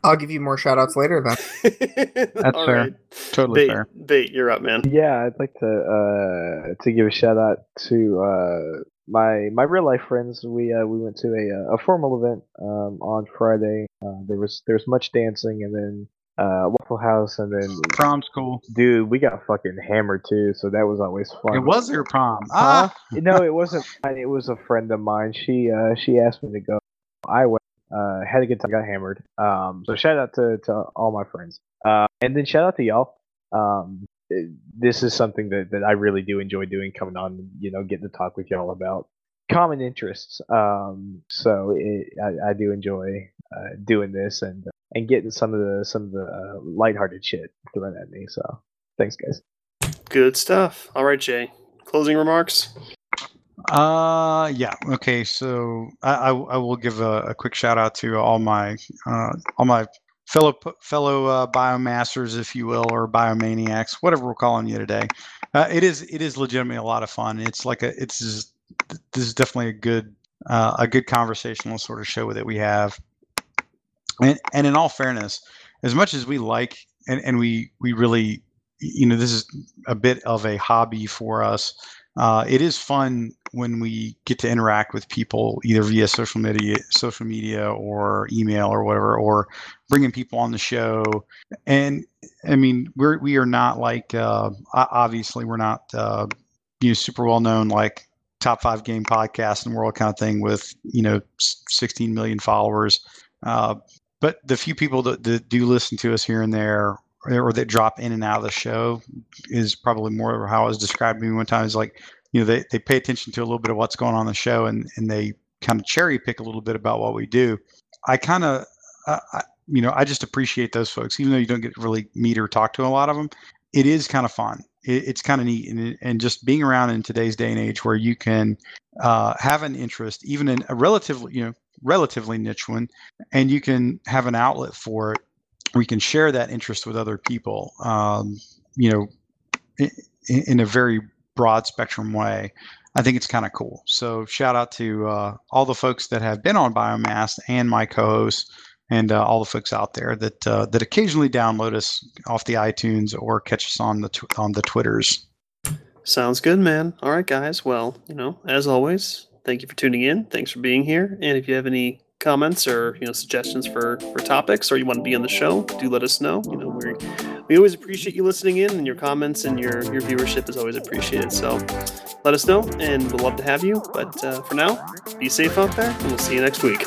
I'll give you more shout outs later then. That's All fair. Right. Totally Bait, fair. Bait, you're up, man. Yeah, I'd like to uh, to give a shout out to uh, my my real life friends. We uh, we went to a a formal event um, on Friday. Uh, there was there was much dancing and then uh, Waffle House and then prom's school. Dude, we got fucking hammered too, so that was always fun. It was your prom. Ah, no, it wasn't. It was a friend of mine. She uh, she asked me to go. I went. Uh, had a good time. Got hammered. Um, so shout out to to all my friends. Uh, and then shout out to y'all. Um, this is something that, that I really do enjoy doing, coming on, you know, getting to talk with y'all about common interests. Um, so it, I, I, do enjoy uh, doing this and and getting some of the some of the uh, lighthearted shit thrown at me. So thanks, guys. Good stuff. All right, Jay. Closing remarks. Uh, yeah. Okay. So I, I, I will give a, a, quick shout out to all my uh, all my fellow fellow uh, biomasters, if you will, or biomaniacs, whatever we're calling you today. Uh, it is it is legitimately a lot of fun. It's like a it's this is definitely a good uh, a good conversational sort of show that we have. And and in all fairness, as much as we like and, and we we really you know this is a bit of a hobby for us uh, it is fun when we get to interact with people either via social media, social media or email or whatever, or bringing people on the show. And I mean, we're we are not like uh, obviously we're not uh, you know super well known like top five game podcast in the world kind of thing with you know 16 million followers. Uh, but the few people that, that do listen to us here and there or that drop in and out of the show is probably more how I was described to me one time. Is like, you know, they, they pay attention to a little bit of what's going on in the show and, and they kind of cherry pick a little bit about what we do. I kind of, you know, I just appreciate those folks, even though you don't get really meet or talk to a lot of them. It is kind of fun. It, it's kind of neat, and, and just being around in today's day and age, where you can uh, have an interest, even in a relatively, you know, relatively niche one, and you can have an outlet for it we can share that interest with other people, um, you know, in, in, a very broad spectrum way. I think it's kind of cool. So shout out to uh, all the folks that have been on Biomass and my co-hosts and uh, all the folks out there that uh, that occasionally download us off the iTunes or catch us on the tw- on the Twitters. Sounds good, man. All right, guys. Well, you know, as always, thank you for tuning in. Thanks for being here. And if you have any comments or you know suggestions for for topics or you want to be on the show do let us know. You know we we always appreciate you listening in and your comments and your your viewership is always appreciated. So let us know and we'll love to have you. But uh, for now be safe out there and we'll see you next week